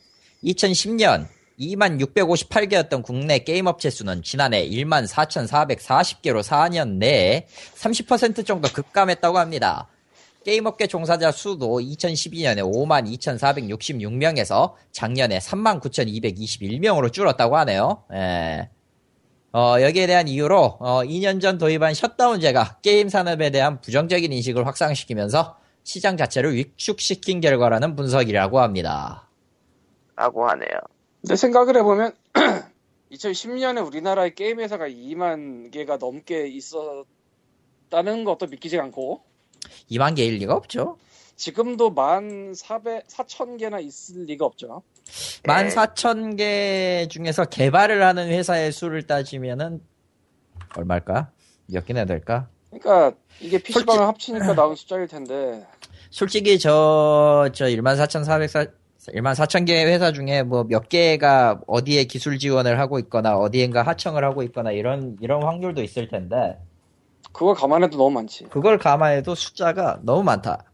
2010년 2만 658개였던 국내 게임 업체 수는 지난해 1만 4,440개로 4년 내에 30% 정도 급감했다고 합니다. 게임업계 종사자 수도 2012년에 5만 2,466명에서 작년에 3만 9,221명으로 줄었다고 하네요. 예. 어, 여기에 대한 이유로 어, 2년 전 도입한 셧다운제가 게임 산업에 대한 부정적인 인식을 확산시키면서 시장 자체를 위축시킨 결과라는 분석이라고 합니다. 라고 하네요. 근데 생각을 해보면 2010년에 우리나라의 게임 회사가 2만 개가 넘게 있었다는 것도 믿기지 않고 2만 개일 리가 없죠. 지금도 만 400, 4천 개나 있을 리가 없죠. 네. 14,000개 중에서 개발을 하는 회사의 수를 따지면은 얼마일까? 몇 개나 될까? 그러니까 이게 PC방을 합치니까 나온 숫자일 텐데 솔직히 저, 저 14,400, 14,000개 회사 중에 뭐 몇 개가 어디에 기술 지원을 하고 있거나 어디엔가 하청을 하고 있거나 이런, 이런 확률도 있을 텐데 그걸 감안해도 너무 많지. 그걸 감안해도 숫자가 너무 많다.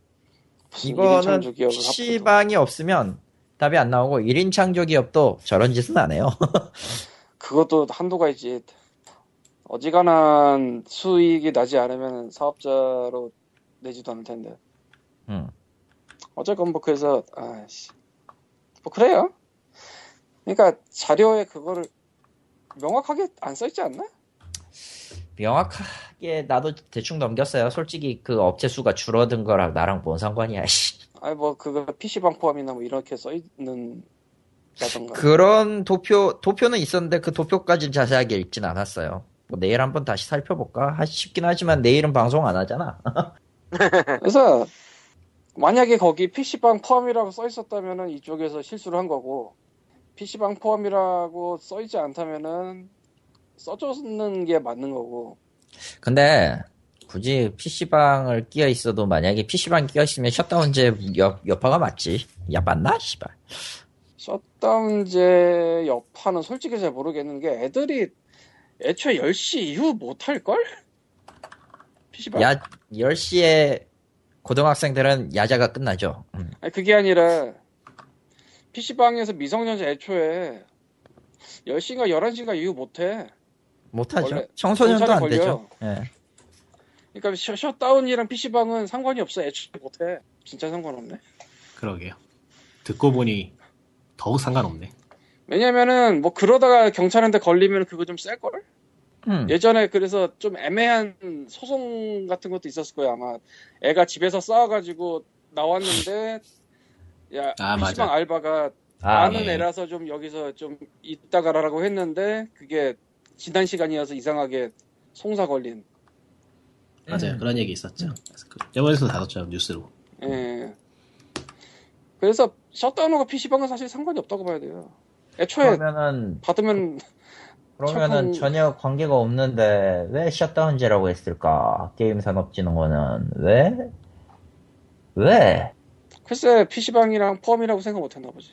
이거는 1인 창조 기업을 합쳐도. PC방이 없으면 답이 안 나오고 1인 창조 기업도 저런 짓은 안 해요. 그것도 한도가 있지. 어지간한 수익이 나지 않으면 사업자로 내지도 않을 텐데. 음. 어쨌건 뭐 그래서 아씨 뭐 그래요. 그러니까 자료에 그거를 명확하게 안 써 있지 않나? 명확하게 나도 대충 넘겼어요. 솔직히 그 업체 수가 줄어든 거랑 나랑 뭔 상관이야. 씨. 아니 뭐 그거 PC방 포함이나 뭐 이렇게 써 있는 라던가. 그런 도표 도표는 있었는데 그 도표까지는 자세하게 읽진 않았어요. 뭐 내일 한번 다시 살펴볼까 하- 싶긴 하지만 내일은 방송 안 하잖아. 그래서 만약에 거기 PC방 포함이라고 써 있었다면은 이쪽에서 실수를 한 거고 PC방 포함이라고 써 있지 않다면은 써줬는 게 맞는 거고 근데 굳이 PC방을 끼어 있어도 만약에 PC방 끼어 있으면 셧다운제 여, 여파가 맞지. 야 맞나? 씨발. 셧다운제 여파는 솔직히 잘 모르겠는 게 애들이 애초에 10시 이후 못 할걸? PC방? 야 10시에 고등학생들은 야자가 끝나죠. 음. 아니 그게 아니라 PC방에서 미성년자 애초에 10시인가 11시인가 이후 못해 못하죠. 청소년도 안 경찰이 되죠. 예. 그러니까 셔, 셧다운이랑 PC방은 상관이 없어 애초에 못해 진짜 상관없네 그러게요. 듣고 보니 더욱 상관없네. 왜냐면은 뭐 그러다가 경찰한테 걸리면 그거 좀 셀걸? 음. 예전에 그래서 좀 애매한 소송 같은 것도 있었을 거예요 아마 애가 집에서 싸워가지고 나왔는데 야 아, PC방 맞아. 알바가 아, 아는 예. 애라서 좀 여기서 좀 있다가라고 했는데 그게 지난 시간이어서 이상하게 송사 걸린 맞아요. 음. 그런 얘기 있었죠. 그래서 그 다뤘죠 뉴스로. 예. 그래서 셧다운하고 PC방은 사실 상관이 없다고 봐야 돼요 애초에 그러면은 받으면 그러면은 착한- 전혀 관계가 없는데 왜 셧다운제라고 했을까? 게임 산업진흥원은 왜? 왜? 글쎄 PC방이랑 포함이라고 생각 못했나 보지.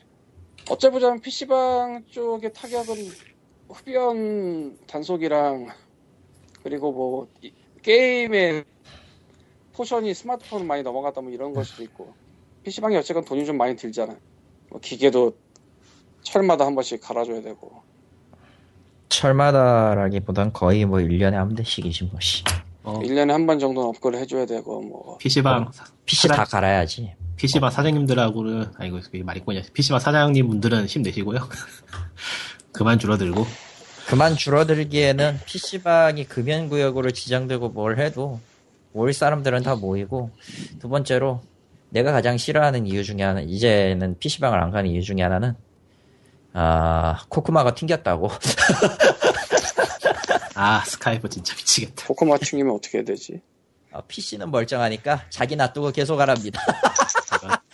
어째보자면 PC방 쪽의 타격은 흡연 단속이랑 그리고 뭐 이- 게임에 포션이 스마트폰 많이 넘어갔다 뭐 이런 걸 수도 있고 PC방이 어쨌건 돈이 좀 많이 들잖아. 뭐 기계도 철마다 한 번씩 갈아줘야 되고 철마다라기보단 거의 뭐 1년에 한 대씩이지 뭐 씨. 어, 1년에 한 번 정도는 업그레이드 해줘야 되고 뭐 PC방 PC 다 갈아야지. PC방 사장님들하고는 아이고 말이 꼬냐 PC방 사장님 분들은 힘내시고요. 그만 줄어들고 그만 줄어들기에는 PC방이 금연구역으로 지정되고 뭘 해도 모일 사람들은 다 모이고 두 번째로 내가 가장 싫어하는 이유 중에 하나 이제는 PC방을 안 가는 이유 중에 하나는 아 코코마가 튕겼다고 아 스카이프 진짜 미치겠다. 포커마 튕기면 어떻게 해야 되지? PC는 멀쩡하니까 자기 놔두고 계속 하랍니다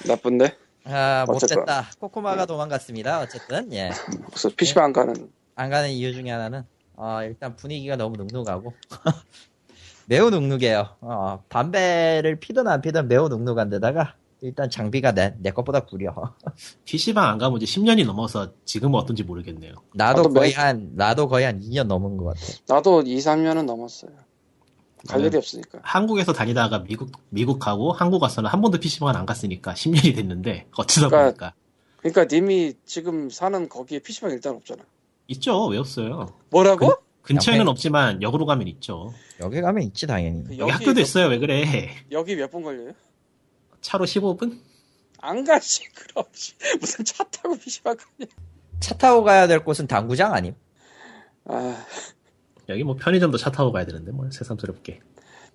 나쁜데? 아. 못됐다 코코마가 도망갔습니다 어쨌든 예 그래서 PC방 안 가는 안 가는 이유 중에 하나는 어, 일단 분위기가 너무 눅눅하고 매우 눅눅해요. 어, 담배를 피든 안 피든 매우 눅눅한데다가 일단 장비가 내, 내 것보다 구려. PC방 안 가면 이제 10년이 넘어서 지금은 어떤지 모르겠네요. 나도 나도 거의 매- 한 나도 거의 한 2년 넘은 것 같아. 나도 2, 3년은 넘었어요. 갈 네. 일이 없으니까. 한국에서 다니다가 미국 미국 가고 한국 가서는 한 번도 PC방을 안 갔으니까 10년이 됐는데 어쩌다 그러니까- 보니까 그러니까 님이 지금 사는 거기에 PC방 일단 없잖아. 있죠 왜 없어요? 뭐라고? 근처에는 양평? 없지만 역으로 가면 있죠. 여기 가면 있지 당연히. 그 여기 학교도 몇- 있어요 왜 그래? 여기 몇 분 걸려요? 차로 15분? 안 가지 그럼 씨. 무슨 차 타고 PC방 가냐? 차 타고 가야 될 곳은 당구장 아님? 아 여기 뭐 편의점도 차 타고 가야 되는데 뭐 새삼스럽게.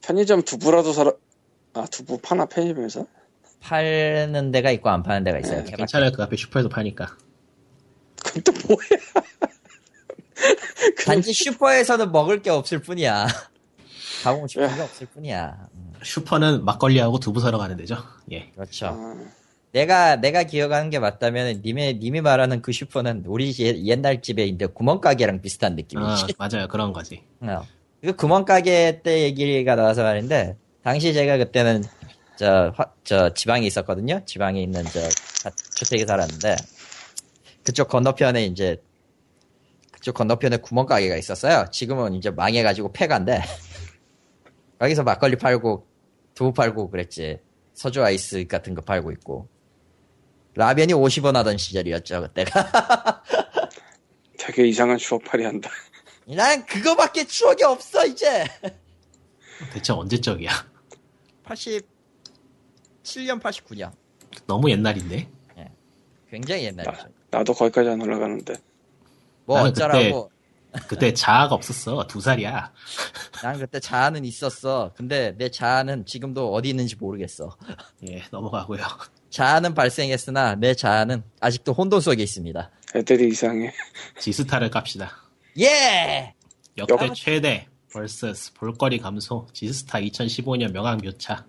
편의점 두부라도 사라. 아 두부 파나 편의점에서? 파는 데가 있고 안 파는 데가 있어요. 개발- 괜찮아요 그 앞에 슈퍼에서 파니까. 그럼 또 뭐야? 단지 슈퍼에서는 먹을 게 없을 뿐이야. 가공 슈퍼가 없을 뿐이야. 음, 슈퍼는 막걸리하고 두부 사러 가는 데죠. 예. 그렇죠. 아, 내가 내가 기억하는 게 맞다면 님의 님이 말하는 그 슈퍼는 우리 예- 옛날 집에 있는 구멍가게랑 비슷한 아, 느낌이지. 맞아요 그런 거지. 어. 그 구멍가게 때 얘기가 나와서 말인데 당시 제가 그때는 저, 화- 저 지방에 있었거든요. 지방에 있는 저 가- 주택에 살았는데 그쪽 건너편에 이제 그쪽 건너편에 구멍가게가 있었어요. 지금은 이제 망해가지고 폐가인데 거기서 막걸리 팔고 두부 팔고 그랬지. 서주 아이스 같은 거 팔고 있고 라면이 50원 하던 시절이었죠 그때가. 되게 이상한 추억팔이 한다. 난 그거밖에 추억이 없어 이제. 대체 언제적이야? 87년 89년. 너무 옛날인데. 굉장히 옛날이죠. 나도 거기까지 안 올라가는데. 뭐 나는 어쩌라고. 그때 자아가 없었어. 두 살이야. 난 그때 자아는 있었어. 근데 내 자아는 지금도 어디 있는지 모르겠어. 예, 넘어가고요. 자아는 발생했으나 내 자아는 아직도 혼돈 속에 있습니다. 애들이 이상해. 지스타를 깝시다. 예! 역대 역- 최대 vs 볼거리 감소 지스타 2015년 명함 교차.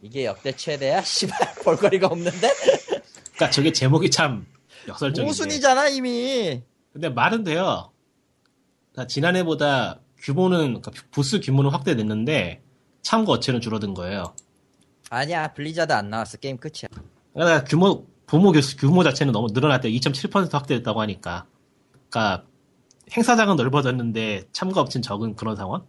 이게 역대 최대야? 씨발 볼거리가 없는데? 그러니까 저게 제목이 참 역설적인데. 모순이잖아 이미. 근데 말은 돼요. 그러니까 지난해보다 규모는 그러니까 부스 규모는 확대됐는데 참가 업체는 줄어든 거예요. 아니야 블리자드 안 나왔어 게임 끝이야. 그러니까 규모 부모 교- 규모 자체는 너무 늘어났대 2.7% 확대됐다고 하니까. 그러니까 행사장은 넓어졌는데 참가 업체는 적은 그런 상황?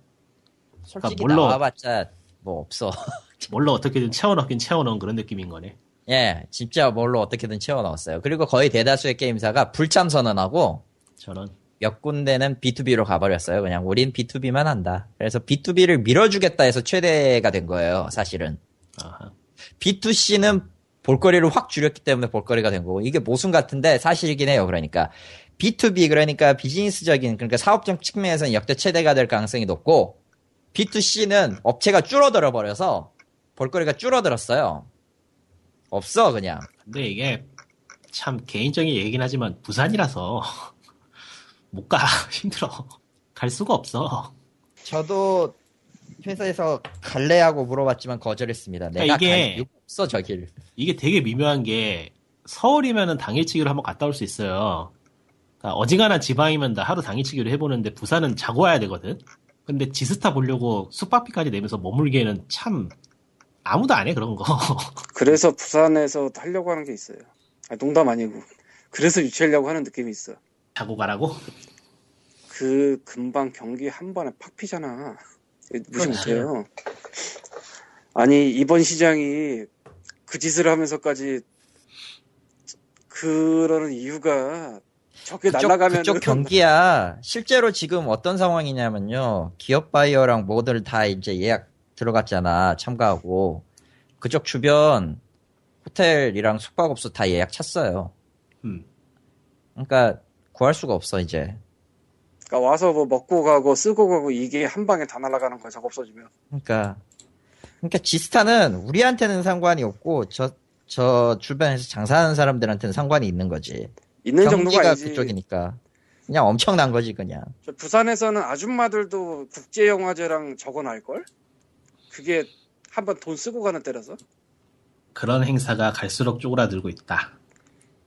솔직히 뭘로- 나와봤자 뭐 없어. 뭘로 어떻게든 채워넣긴 채워넣은 그런 느낌인 거네. 예, 진짜 뭘로 어떻게든 채워 넣었어요. 그리고 거의 대다수의 게임사가 불참 선언하고 저는 몇 군데는 B2B로 가버렸어요. 그냥 우린 B2B만 한다. 그래서 B2B를 밀어주겠다 해서 최대가 된 거예요. 사실은. 아하. B2C는 볼거리를 확 줄였기 때문에 볼거리가 된 거고 이게 모순 같은데 사실이긴 해요. 그러니까 B2B 그러니까 비즈니스적인 그러니까 사업적 측면에서는 역대 최대가 될 가능성이 높고 B2C는 업체가 줄어들어 버려서 볼거리가 줄어들었어요. 없어 그냥. 근데 이게 참 개인적인 얘기긴 하지만 부산이라서 못 가. 힘들어. 갈 수가 없어. 저도 회사에서 갈래 하고 물어봤지만 거절했습니다. 내가 이게- 갈 없어 저길. 이게 되게 미묘한 게 서울이면은 당일치기로 한번 갔다 올 수 있어요. 그러니까 어지간한 지방이면 다 하루 당일치기로 해보는데 부산은 자고 와야 되거든. 근데 지스타 보려고 숙박비까지 내면서 머물기에는 참 아무도 안 해 그런 거. 그래서 부산에서 하려고 하는 게 있어요. 아, 농담 아니고. 그래서 유치하려고 하는 느낌이 있어. 자고 가라고? 그 금방 경기 한 번에 팍 피잖아. 무시. 못해요. 아니 이번 시장이 그 짓을 하면서까지 그러는 이유가 저게 그쪽, 날아가면 그쪽 경기야. 실제로 지금 어떤 상황이냐면요. 기업 바이어랑 뭐들 다 이제 예약 들어갔잖아. 참가하고. 그쪽 주변 호텔이랑 숙박업소 다 예약 찼어요. 음. 그러니까 구할 수가 없어 이제. 그러니까 와서 뭐 먹고 가고 쓰고 가고 이게 한 방에 다 날아가는 거야 저거 없어지면. 그러니까 그러니까 지스타는 우리한테는 상관이 없고 저 저 주변에서 장사하는 사람들한테는 상관이 있는 거지. 있는 정도가 경기가 아니지. 그쪽이니까 그냥 엄청난 거지 그냥. 저 부산에서는 아줌마들도 국제 영화제랑 저거 날 걸? 그게 한번 돈 쓰고 가는 때라서. 그런 행사가 갈수록 쪼그라들고 있다.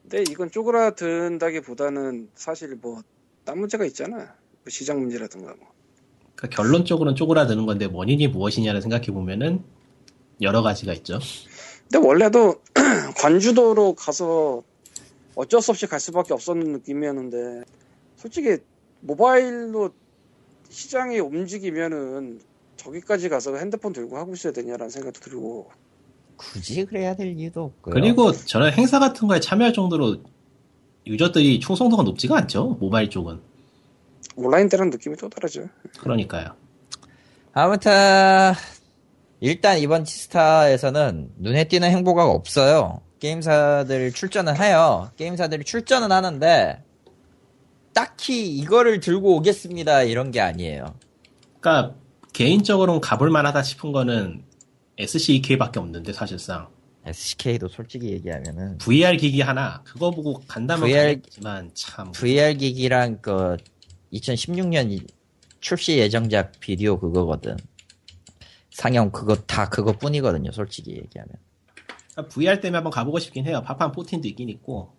근데 이건 쪼그라든다기보다는 사실 뭐 딴 문제가 있잖아. 뭐 시장 문제라든가 뭐. 그러니까 결론적으로는 쪼그라드는 건데 원인이 무엇이냐를 생각해 보면은 여러 가지가 있죠. 근데 원래도 관주도로 가서 어쩔 수 없이 갈 수밖에 없었는 느낌이었는데 솔직히 모바일로 시장이 움직이면은 저기까지 가서 핸드폰 들고 하고 있어야 되냐라는 생각도 들고 굳이 그래야 될 이유도 없고요. 그리고 저런 행사 같은 거에 참여할 정도로 유저들이 충성도가 높지가 않죠. 모바일 쪽은. 온라인 때랑 느낌이 또 다르죠. 그러니까요. 아무튼 일단 이번 지스타에서는 눈에 띄는 행보가 없어요. 게임사들 출전은 해요. 게임사들이 출전은 하는데 딱히 이거를 들고 오겠습니다 이런 게 아니에요. 그러니까 개인적으로는 가볼 만하다 싶은 거는 SCEK밖에 없는데 사실상 SK도 솔직히 얘기하면은 VR 기기 하나 그거 보고 간다면 VR 가겠지만 참 VR 기기랑 그 2016년 출시 예정작 비디오 그거거든. 상영 그거 다 그거뿐이거든요. 솔직히 얘기하면. VR 때문에 한번 가보고 싶긴 해요. 파판 14도 있긴 있고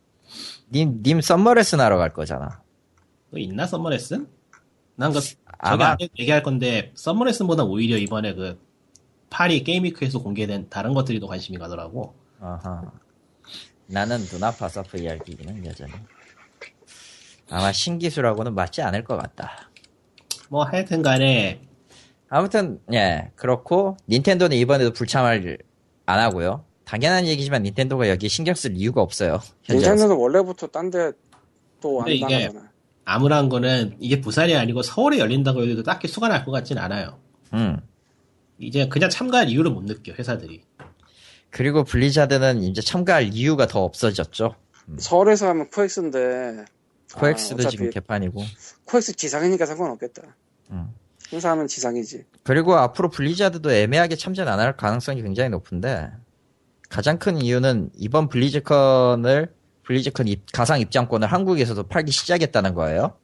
님, 님 썸머레슨 하러 갈 거잖아. 그 있나 썸머레슨? 난그 아마- 얘기할 건데 썸머레슨보다 오히려 이번에 그 파리 게임위크에서 공개된 다른 것들이 더 관심이 가더라고. 아하. 나는 눈 아파서 VR 기기는 여전히. 아마 신기술하고는 맞지 않을 것 같다. 뭐 하여튼 간에 아무튼, 예, 그렇고, 닌텐도는 이번에도 불참을 안 하고요. 당연한 얘기지만 닌텐도가 여기 신경 쓸 이유가 없어요. 닌텐도는 원래부터 딴 데 또안 근데 이게- 나가잖아. 암울한 거는 이게 부산이 아니고 서울에 열린다고 해도 딱히 수가 날 것 같진 않아요. 음. 이제 그냥 참가할 이유를 못 느껴 회사들이. 그리고 블리자드는 이제 참가할 이유가 더 없어졌죠. 서울에서 하면 코엑스인데 코엑스도 아, 지금 개판이고. 코엑스 지상이니까 상관없겠다. 음. 행사하면 지상이지. 그리고 앞으로 블리자드도 애매하게 참전 안 할 가능성이 굉장히 높은데 가장 큰 이유는 이번 블리즈컨을 블리즈컨 입- 가상 입장권을 한국에서도 팔기 시작했다는 거예요.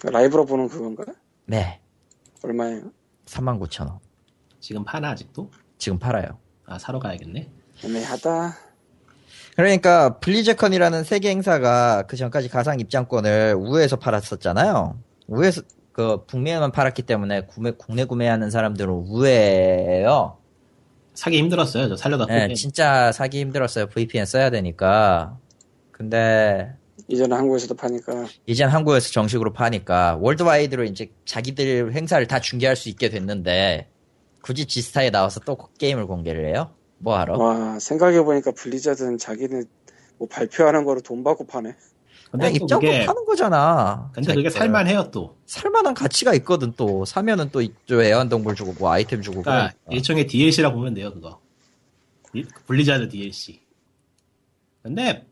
그 라이브로 보는 그건가? 네, 얼마예요? 39,000원. 지금 파나 아직도? 지금 팔아요. 아 사러 가야겠네. 애매하다. 그러니까 블리즈컨이라는 세계 행사가 그 전까지 가상 입장권을 우에서 팔았었잖아요. 우에서 그 북미에만 팔았기 때문에 구매, 국내 구매하는 사람들은 우에예요. 사기 힘들었어요. 저 살려다 네, 포기. 진짜 사기 힘들었어요. VPN 써야 되니까. 근데 이제는 한국에서도 파니까 이젠 한국에서 정식으로 파니까 worldwide로 이제 자기들 행사를 다 중계할 수 있게 됐는데 굳이 지스타에 나와서 또 게임을 공개를 해요? 뭐 하러? 와 생각해보니까 블리자드는 자기는 뭐 발표하는 거로 돈 받고 파네. 근데 입장권 그게 파는 거잖아. 근데 그게. 살만해요 또. 살만한 가치가 있거든 또 사면은 또 이쪽 애완동물 주고 뭐 아이템 주고 그러니까 그러니까. 일종의 DLC라 보면 돼요 그거. 이- 블리자드 DLC. 근데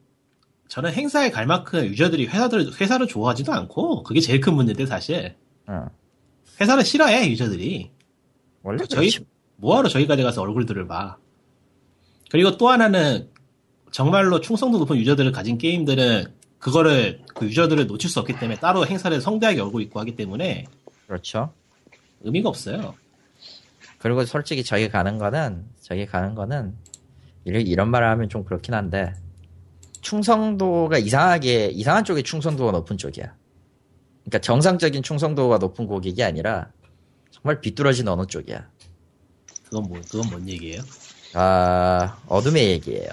저는 행사에 갈 만큼 유저들이 회사들 회사를 좋아하지도 않고 그게 제일 큰 문제인데 사실 응. 회사를 싫어해 유저들이. 원래 저희 그렇지. 뭐하러 저기까지 가서 얼굴들을 봐. 그리고 또 하나는 정말로 충성도 높은 유저들을 가진 게임들은 그거를 그 유저들을 놓칠 수 없기 때문에 따로 행사를 성대하게 열고 있고 하기 때문에 그렇죠. 의미가 없어요. 그리고 솔직히 저기 가는 거는 저기 가는 거는 이런, 이런 말을 하면 좀 그렇긴 한데 충성도가 이상하게 이상한 쪽에 충성도가 높은 쪽이야. 그러니까 정상적인 충성도가 높은 고객이 아니라 정말 비뚤어진 어느 쪽이야. 그건 뭐 그건 뭔 얘기예요? 아 어둠의 얘기예요.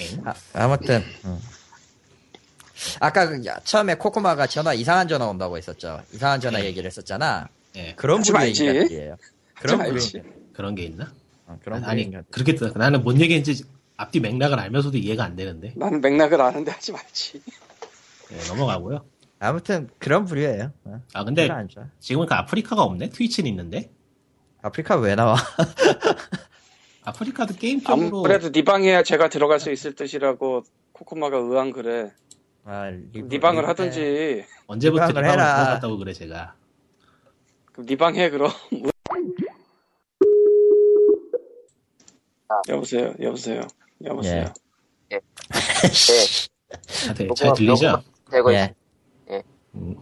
엥? 아, 아무튼 음. 아까 그 야, 처음에 코코마가 전화 이상한 전화 온다고 했었죠. 이상한 전화 네. 얘기를 했었잖아. 예, 그런 하지 부류의 말지. 인간들이에요. 그런. 말지. 그런 게 있나? 어, 그런 아니 인간. 그렇게 또- 나는 뭔 얘기인지 앞뒤 맥락을 알면서도 이해가 안 되는데 나는 맥락을 아는데 하지 말지. 예, 넘어가고요. 아무튼 그런 부류예요. 어, 아 근데. 지금은 그 아프리카가 없네. 트위치는 있는데 아프리카 왜 나와? 아프리카도 게임 쪽으로 아무래도 네 방에야 제가 들어갈 수 있을 듯이라고 코코마가 의한 그래. 아, 리브- 네 방을. 하든지. 언제부터 리방을 해라. 들어갔다고 그래 제가. 그럼 네 방 해 그럼. 여보세요. 여보세요. 여보세요. 예. 아, 네, 잘 들리죠? 되고 예. 있- 음,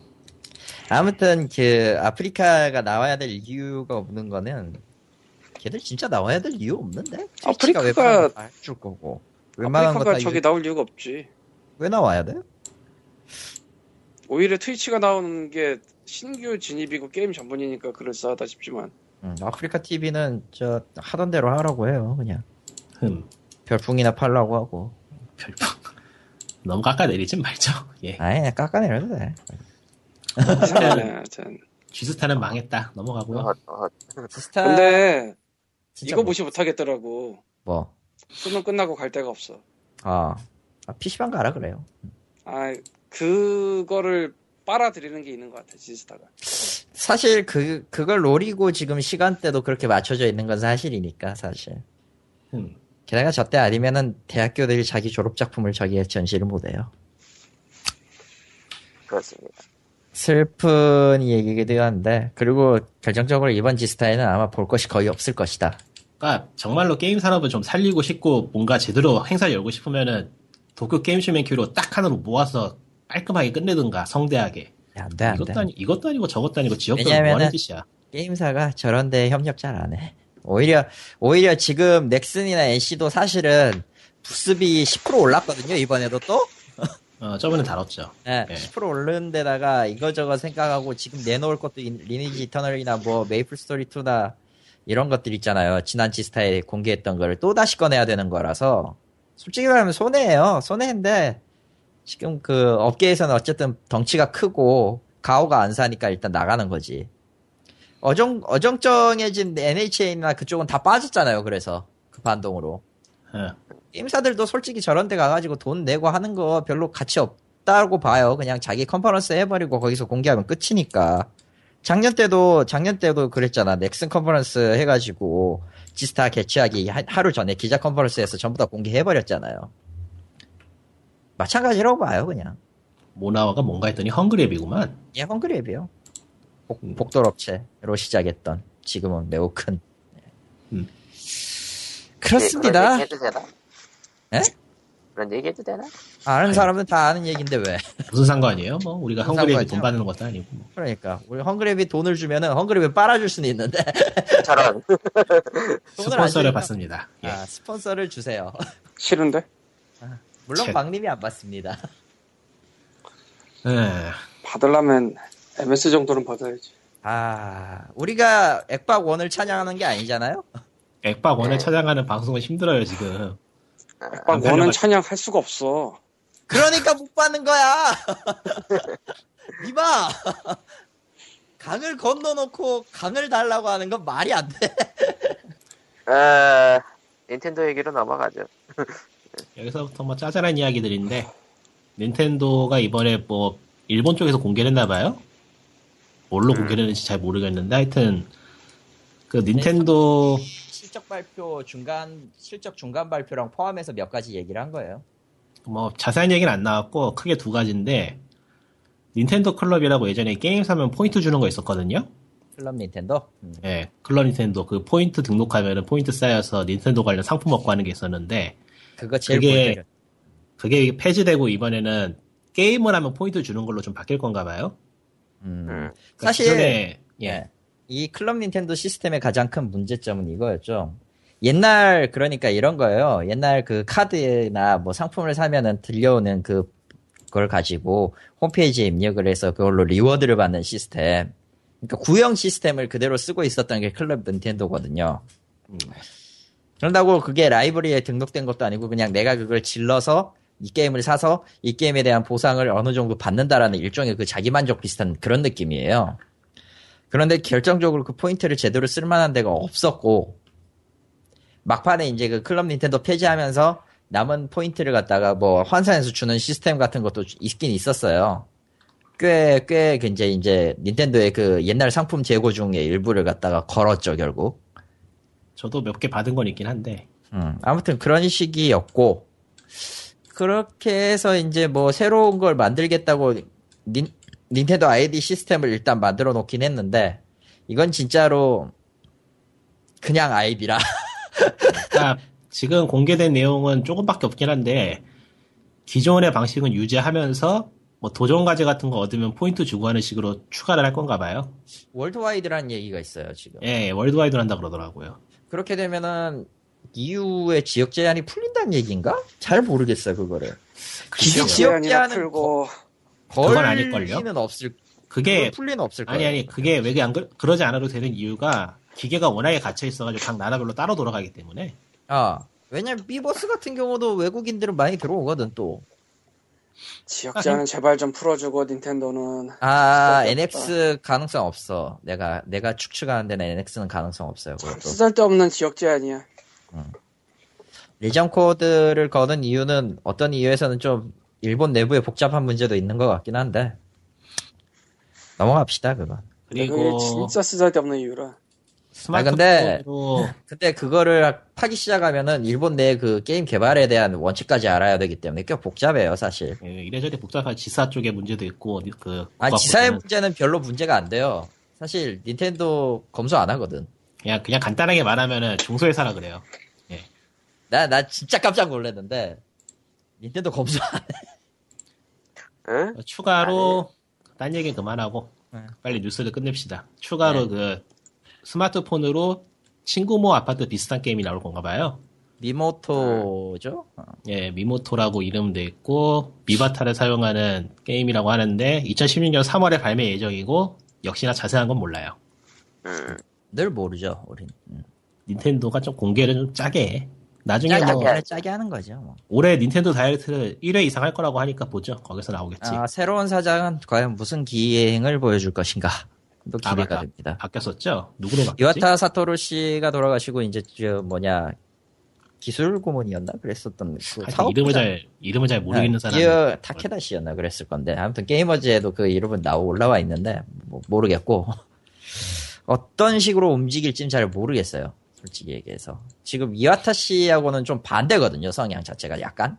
아무튼 그 아프리카가 나와야 될 이유가 없는 거는 걔들 진짜 나와야 될 이유 없는데? 아프리카가- 거다줄 거고 웬만한 아프리카가 저기 나올 이유가 없지. 왜 나와야 돼? 오히려 트위치가 나오는 게 신규 진입이고 게임 전문이니까 그럴싸하다 싶지만 음, 아프리카 TV는 저 하던 대로 하라고 해요 그냥 흠, 별풍이나 팔라고 하고 별풍. 너무 깎아내리진 말죠. 예. 아예 깎아내려도 돼 이상하네. 하여튼. 쥐스타는 망했다. 넘어가고요. 어, 어, 스타 근데 이거 뭐, 무시 못하겠더라고. 뭐. 수능 끝나고 갈 데가 없어. 아, 아 PC방 가라 그래요 아 그거를 빨아들이는 게 있는 것 같아 지스타가. 사실 그 그걸 노리고 지금 시간대도 그렇게 맞춰져 있는 건 사실이니까 사실 흠, 게다가 저 때 아니면은 대학교들이 자기 졸업 작품을 저기에 전시를 못해요 그렇습니다. 슬픈 얘기기도 한데 그리고 결정적으로 이번 지스타에는 아마 볼 것이 거의 없을 것이다. 그러니까 정말로 게임 산업을 좀 살리고 싶고 뭔가 제대로 행사를 열고 싶으면은 도쿄 게임 쇼맨키로 딱 하나로 모아서 깔끔하게 끝내든가 성대하게. 야, 안돼 안돼. 이것도 아니 이것도 아니고 저것도 아니고 지역별로 왜냐면은- 뭐하는 짓이야. 게임사가 저런데 협력 잘 안 해. 오히려 오히려 지금 넥슨이나 NC도 사실은 부스비 10% 올랐거든요 이번에도 또. 어, 저번에 다뤘죠. 네, 예. 10% 오른 데다가 이거저거 생각하고 지금 내놓을 것도 인- 리니지 이터널이나 뭐 메이플 스토리 2나 이런 것들 있잖아요. 지난 지스타에 공개했던 거를 또 다시 꺼내야 되는 거라서 솔직히 말하면 손해예요. 손해인데 지금 그 업계에서는 어쨌든 덩치가 크고 가오가 안 사니까 일단 나가는 거지. 어정 어정쩡해진 NHA나 그쪽은 다 빠졌잖아요. 그래서 그 반동으로. 어, 게임사들도 솔직히 저런 데 가가지고 돈 내고 하는 거 별로 가치 없다고 봐요. 그냥 자기 컨퍼런스 해버리고 거기서 공개하면 끝이니까. 작년 때도, 작년 때도 그랬잖아. 넥슨 컨퍼런스 해가지고, 지스타 개최하기 하- 하루 전에 기자 컨퍼런스에서 전부 다 공개해버렸잖아요. 마찬가지라고 봐요, 그냥. 모나와가 뭔가 했더니 헝그랩이구만. 예, 헝그랩이요. 복, 복돌업체로 시작했던, 지금은 매우 큰. 음. 그렇습니다. 그런 얘기 해도 되나? 예? 그런 얘기 해도 되나? 아는 사람은 다 아는 얘기인데 왜? 무슨 상관이에요? 뭐 우리가 헝그랩이? 돈 받는 것도 아니고. 뭐. 그러니까 우리 헝그랩이 돈을 주면은 헝그랩이 빨아줄 수는 있는데 저런. 스폰서를 받습니다. 예. 아, 스폰서를 주세요. 싫은데? 물론 切. 광림이 안 받습니다. 예. 받으려면 MS 정도는 받아야지. 아 우리가 액박 원을 찬양하는 게 아니잖아요. 액박 원을 찾아가는 방송은 힘들어요 지금. 막안 원은 팔려가지고. 찬양할 수가 없어. 그러니까 못 받는 거야. 이봐 강을 건너놓고 강을 달라고 하는 건 말이 안 돼. 어, 닌텐도 얘기로 넘어가죠. 여기서부터 뭐 짜잘한 이야기들인데 닌텐도가 이번에 뭐 일본 쪽에서 공개를 했나봐요. 뭘로 음. 공개를 했는지 잘 모르겠는데 하여튼 그 닌텐도 실적 발표 중간 실적 중간 발표랑 포함해서 몇 가지 얘기를 한 거예요. 뭐 자세한 얘기는 안 나왔고 크게 두 가지인데 닌텐도 클럽이라고 예전에 게임 사면 포인트 주는 거 있었거든요. 클럽 닌텐도. 음. 예, 클럽 닌텐도 그 포인트 등록하면은 포인트 쌓여서 닌텐도 관련 상품 얻고 하는 게 있었는데 그거 제일 그게- 골때려. 그게 폐지되고 이번에는 게임을 하면 포인트 주는 걸로 좀 바뀔 건가 봐요. 음. 음. 그러니까 사실 기존에 예. 예. 이 클럽 닌텐도 시스템의 가장 큰 문제점은 이거였죠. 옛날 그러니까 이런 거예요. 옛날 그 카드나 뭐 상품을 사면은 딸려오는 그 그걸 가지고 홈페이지에 입력을 해서 그걸로 reward를 받는 시스템. 그러니까 구형 시스템을 그대로 쓰고 있었던 게 클럽 닌텐도거든요. 음. 그런다고 그게 라이브러리에 등록된 것도 아니고 그냥 내가 그걸 질러서 이 게임을 사서 이 게임에 대한 보상을 어느 정도 받는다라는 일종의 그 자기만족 비슷한 그런 느낌이에요. 그런데 결정적으로 그 포인트를 제대로 쓸만한 데가 없었고 막판에 이제 그 클럽 닌텐도 폐지하면서 남은 포인트를 갖다가 뭐 환산해서 주는 시스템 같은 것도 있긴 있었어요. 꽤, 꽤, 이제, 이제, 닌텐도의 그 옛날 상품 재고 중에 일부를 갖다가 걸었죠, 결국. 저도 몇 개 받은 건 있긴 한데 음, 아무튼 그런 시기였고, 그렇게 해서 이제 뭐 새로운 걸 만들겠다고 닌, 닌텐도 아이디 시스템을 일단 만들어 놓긴 했는데, 이건 진짜로 그냥 아이디라. 그러니까 지금 공개된 내용은 조금밖에 없긴 한데 기존의 방식은 유지하면서 뭐 도전 과제 같은 거 얻으면 포인트 주고 하는 식으로 추가를 할 건가 봐요. worldwide라는 얘기가 있어요, 지금. 예, worldwide 한다 그러더라고요. 그렇게 되면은 이후에 지역 제한이 풀린다는 얘기인가? 잘 모르겠어요, 그거를. 글쎄요. 지역 제한은 풀고 그건 아닐걸요? 없을 그게 풀리는 없을 거예요. 아니 아니 그게 왜 안 그러지 않아도 되는 이유가 기계가 워낙에 갇혀 있어가지고 각 나라별로 따로 돌아가기 때문에 아, 왜냐면 비버스 같은 경우도 외국인들은 많이 들어오거든 또. 지역 제한은 제발 좀 풀어주고 닌텐도는 아, NX 가능성 없어. 내가 내가 추측하는 데는 NX는 가능성 없어요. 참 그것도. 쓰잘데없는 지역 제한이야. 리전 코드를 거는 이유는 어떤 이유에서는 좀 일본 내부에 복잡한 문제도 있는 것 같긴 한데 넘어갑시다 그건. 그리고 진짜 쓰잘데없는 이유라. 스마트폰으로 근데 그거를 파기 시작하면은 일본 내 그 게임 개발에 대한 원칙까지 알아야 되기 때문에 꽤 복잡해요 사실. 예, 이래저래 복잡한 지사 쪽의 문제도 있고 그 아 지사의 문제는 별로 문제가 안 돼요. 사실 닌텐도 검수 안 하거든. 그냥 그냥 간단하게 말하면은 중소회사라 그래요. 나나 진짜 깜짝 놀랐는데 닌텐도 검수 안 해. 응? 추가로 딴 얘기 그만하고 네. 빨리 뉴스를 끝냅시다. 추가로 네. 그 스마트폰으로 친구 모 아파트 비슷한 게임이 나올 건가 봐요. 미모토죠? 어. 예, 미모토라고 이름도 있고 미바타를 사용하는 게임이라고 하는데 2016년 3월에 발매 예정이고 역시나 자세한 건 몰라요. 음. 늘 모르죠 우린. 음. 닌텐도가 좀 공개를 좀 짜게 해. 나중에 짜게, 뭐 짜게, 하는 거죠. 뭐. 올해 닌텐도 다이렉트를 1회 이상 할 거라고 하니까 보죠. 거기서 나오겠지. 아, 새로운 사장은 과연 무슨 기행을 보여줄 것인가? 또 아, 기대가 맞다. 됩니다. 바뀌었었죠? 누구로 바뀌었지? 이와타 사토루 씨가 돌아가시고 이제 저 뭐냐 기술 고문이었나 그랬었던 그. 이름을 잘 이름을 잘 모르겠는 네, 사람이 이어 타케다 씨였나 그랬을 건데 아무튼 게이머즈에도 그 이름은 나오 올라와 있는데 뭐 모르겠고 어떤 식으로 움직일지는 잘 모르겠어요 솔직히 얘기해서 지금 이와타 씨하고는 좀 반대거든요 성향 자체가 약간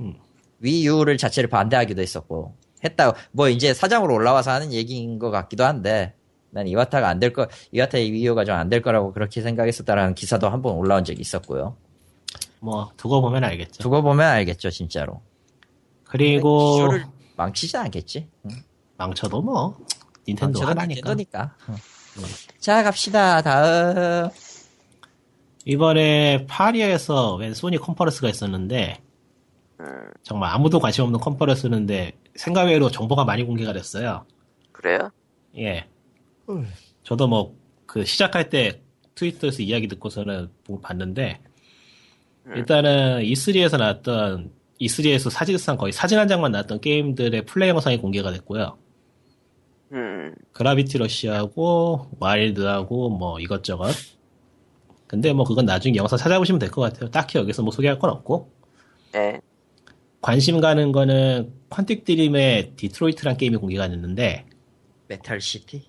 음. 위유를 자체를 반대하기도 했었고 했다 뭐 이제 사장으로 올라와서 하는 얘기인 것 같기도 한데 난 이와타가 안 될 거 이와타의 위유가 좀 안 될 거라고 그렇게 생각했었다라는 기사도 한 번 올라온 적이 있었고요 뭐 두고 보면 알겠죠. 두고 보면 알겠죠 진짜로 그리고 기술을 망치지 않겠지 응. 망쳐도 뭐 닌텐도 하나니까 닌텐도니까. 응. 자 갑시다 다음 이번에 파리에서 웬 소니 컨퍼런스가 있었는데 음. 정말 아무도 관심 없는 컨퍼런스였는데 생각외로 정보가 많이 공개가 됐어요. 그래요? 예. 저도 뭐 그 시작할 때 트위터에서 이야기 듣고서는 봤는데 일단은 E3에서 나왔던 E3에서 사진상 거의 사진 한 장만 나왔던 게임들의 플레이 영상이 공개가 됐고요. 음. 그라비티 러시하고 와일드하고 뭐 이것저것. 근데 뭐 그건 나중에 영상 찾아보시면 될 것 같아요. 딱히 여기서 뭐 소개할 건 없고 네. 관심 가는 거는 퀀틱 드림의 디트로이트란 게임이 공개가 됐는데 메탈 시티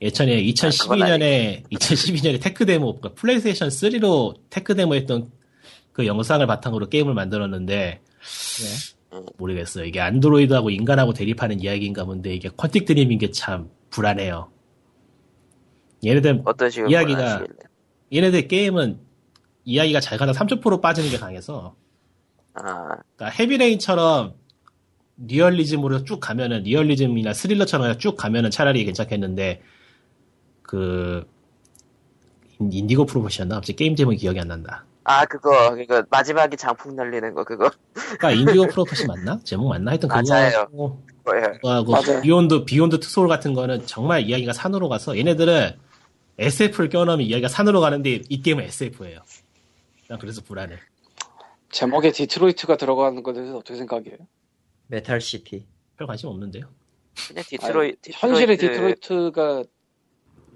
예전에 그건 2012년에 2012년에 tech demo 그러니까 플레이스테이션 3로 tech demo 했던 그 영상을 바탕으로 게임을 만들었는데 네. 모르겠어요. 이게 안드로이드하고 인간하고 대립하는 이야기인가 본데 이게 퀀틱 드림인 게 참 불안해요. 얘네들 이야기가- 원하시길래. 얘네들 게임은 이야기가 잘 가다 30% 빠지는 게 강해서 아, 그러니까 헤비레인처럼 리얼리즘으로 쭉 가면은 리얼리즘이나 스릴러처럼 쭉 가면은 차라리 괜찮겠는데 그 인- 인디고 프로모션나 갑자기 게임 제목이 기억이 안 난다. 아 그거 그거 마지막에 장풍 날리는 거 그거 그러니까 인디고 프로모션 맞나? 제목 맞나? 하여튼 맞아요. 그거 뭐예요? 그거 하고 맞아요. 비욘드 비욘드 투소울 같은 거는 정말 이야기가 산으로 가서 얘네들은 SF를 껴넣으면 이야기가 산으로 가는데 이 게임은 SF예요. 난 그래서 불안해. 제목에 디트로이트가 들어가는 것에 대해서 어떻게 생각해요? 메탈 시티. 별 관심 없는데요. 그냥 디트로이, 아니, 현실의 디트로이트 디트로이트가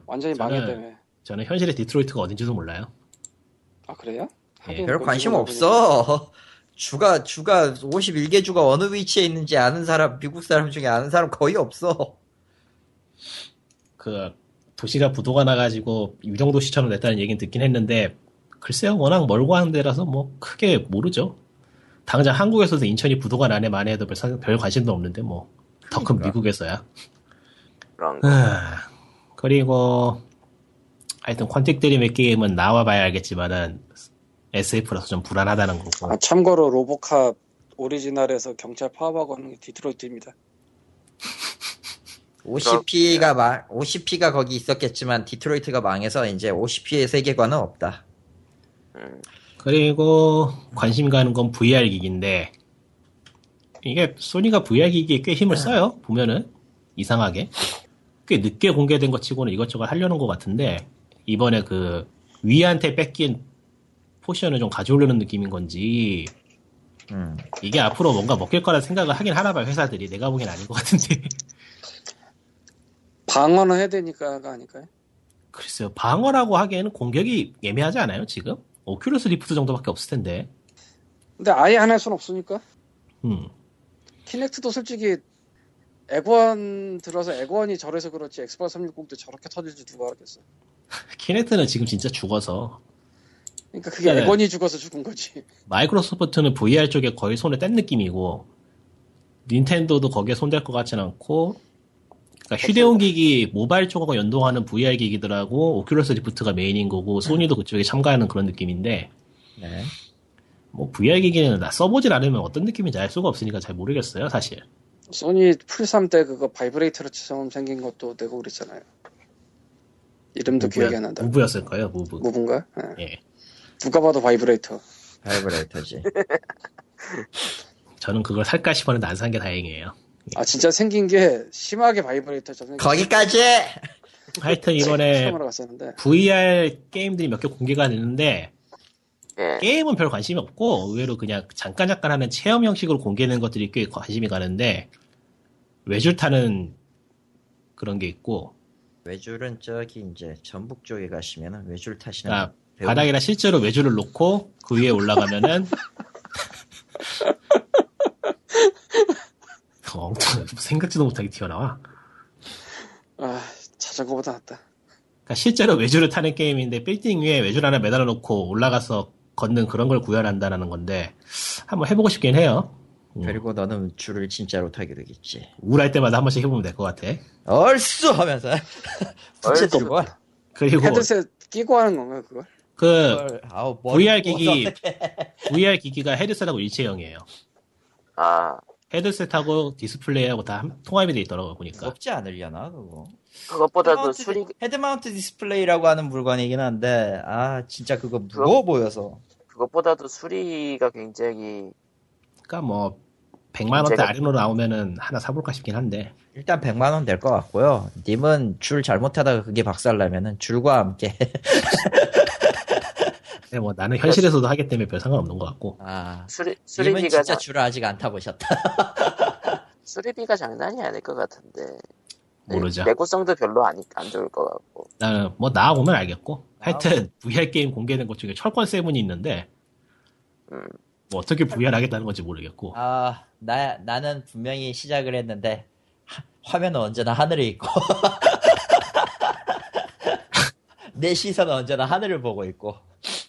완전히 저는- 망했다며. 저는 현실의 디트로이트가 어딘지도 몰라요. 아 그래요? 예. 별 관심 없어. 주가 주가 51개 주가 어느 위치에 있는지 아는 사람 미국 사람 중에 아는 사람 거의 없어. 그 도시가 부도가 나가지고 유정도시처럼 됐다는 얘기는 듣긴 했는데 글쎄요 워낙 멀고 하는 데라서 뭐 크게 모르죠. 당장 한국에서도 인천이 부도가 나네 만에 해도 별, 상- 별 관심도 없는데 뭐 더큰 그러니까. 미국에서야. 아, 그리고 하여튼 퀀틱 드림의 게임은 나와봐야 알겠지만은 SF라서 좀 불안하다는 거고 아, 참고로 로보캅 오리지널에서 경찰 파업하고 하는 게 디트로이트입니다. 50P가 망 50P가 거기 있었겠지만 디트로이트가 망해서 이제 50P의 세계관은 없다. 음, 그리고 관심 가는 건 VR 기기인데 이게 소니가 VR 기기에 꽤 힘을 써요 보면은 이상하게 꽤 늦게 공개된 것 치고는 이것저것 하려는 것 같은데 이번에 그 Wii한테 뺏긴 포션을 좀 가져오려는 느낌인 건지 음. 이게 앞으로 뭔가 먹힐 거라 생각을 하긴 하나 봐요 회사들이 내가 보기엔 아닌 것 같은데 방어는 해야 되니까가 아닐까요? 글쎄요 방어라고 하기에는 공격이 애매하지 않아요 지금 오큘러스 리프트 정도밖에 없을 텐데 근데 아예 안할순 없으니까. 음 키넥트도 솔직히 엑원 들어서 엑원이 저래서 그렇지 엑스박 360도 저렇게 터질지 누가 알겠어. 키넥트는 지금 진짜 죽어서 그러니까 그게 네. 엑원이 죽어서 죽은 거지. 마이크로소프트는 VR 쪽에 거의 손에 뗀 느낌이고 닌텐도도 거기에 손댈 것 같진 않고 그러니까 휴대용 기기 모바일 쪽하고 연동하는 VR 기기들하고 오큘러스 리프트가 메인인 거고 소니도 그쪽에 참가하는 그런 느낌인데 네. 뭐 VR 기기는 나 써보질 않으면 어떤 느낌인지 알 수가 없으니까 잘 모르겠어요 사실 소니 풀3 때 그거 바이브레이터처럼 생긴 것도 내고 그랬잖아요. 이름도 기억이 안 난다. 무브였을까요 무브 무분가? 예. 예 누가 봐도 바이브레이터. 바이브레이터지. 저는 그걸 살까 싶었는데 안 산 게 다행이에요 아 진짜 생긴 게 심하게 바이브레이터처럼. 거기까지. 하여튼 이번에. VR 게임들이 몇 개 공개가 됐는데 예. 게임은 별 관심이 없고 의외로 그냥 잠깐 잠깐 하는 체험 형식으로 공개되는 것들이 꽤 관심이 가는데 외줄 타는 그런 게 있고 외줄은 저기 이제 전북 쪽에 가시면은 외줄 타시는 배우- 바닥에다 실제로 외줄을 놓고 그 위에 올라가면은 엉뚱 생각지도 못하게 튀어나와. 아 자전거보다 낫다. 그러니까 실제로 외줄을 타는 게임인데 빌딩 위에 외줄 하나 매달아 놓고 올라가서 걷는 그런 걸 구현한다는 건데 한번 해보고 싶긴 해요. 음. 그리고 너는 줄을 진짜로 타게 되겠지. 우울할 때마다 한 번씩 해보면 될 것 같아. 얼쑤 하면서 부채 얼쑤. 그리고 헤드셋 끼고 하는 건가 그걸? 그 아우 머리 VR 기기. VR 기기가 헤드셋하고 일체형이에요. 아, 헤드셋하고 디스플레이하고 다 함- 통합이 돼 있더라고 보니까. 무겁지 않으려나 그거. 그것보다도 헤드마운트, 수리, 헤드마운트 디스플레이라고 하는 물건이긴 한데 아 진짜 그거 무거워 보여서 그것보다도 수리가 굉장히, 그러니까 뭐 100만 원대 아래로 나오면은 하나 사볼까 싶긴 한데. 일단 100만 원 될 것 같고요. 님은 줄 잘못하다가 그게 박살나면은 줄과 함께 근데 뭐 나는 현실에서도 하기 때문에 별 상관없는 것 같고. 아 수리, 님은 수리비가, 진짜 장- 줄을 아직 안 타보셨다. 수리비가 장난이 아닐 것 같은데. 네, 모르죠. 내구성도 별로 안, 안 좋을 것 같고. 나는 뭐 나와보면 알겠고. 하여튼 VR 게임 공개된 것 중에 철권 세븐이 있는데 음, 뭐 어떻게 VR 하겠다는 건지 모르겠고. 아, 나, 나는 분명히 시작을 했는데, 하- 화면은 언제나 하늘에 있고, 내 시선은 언제나 하늘을 보고 있고,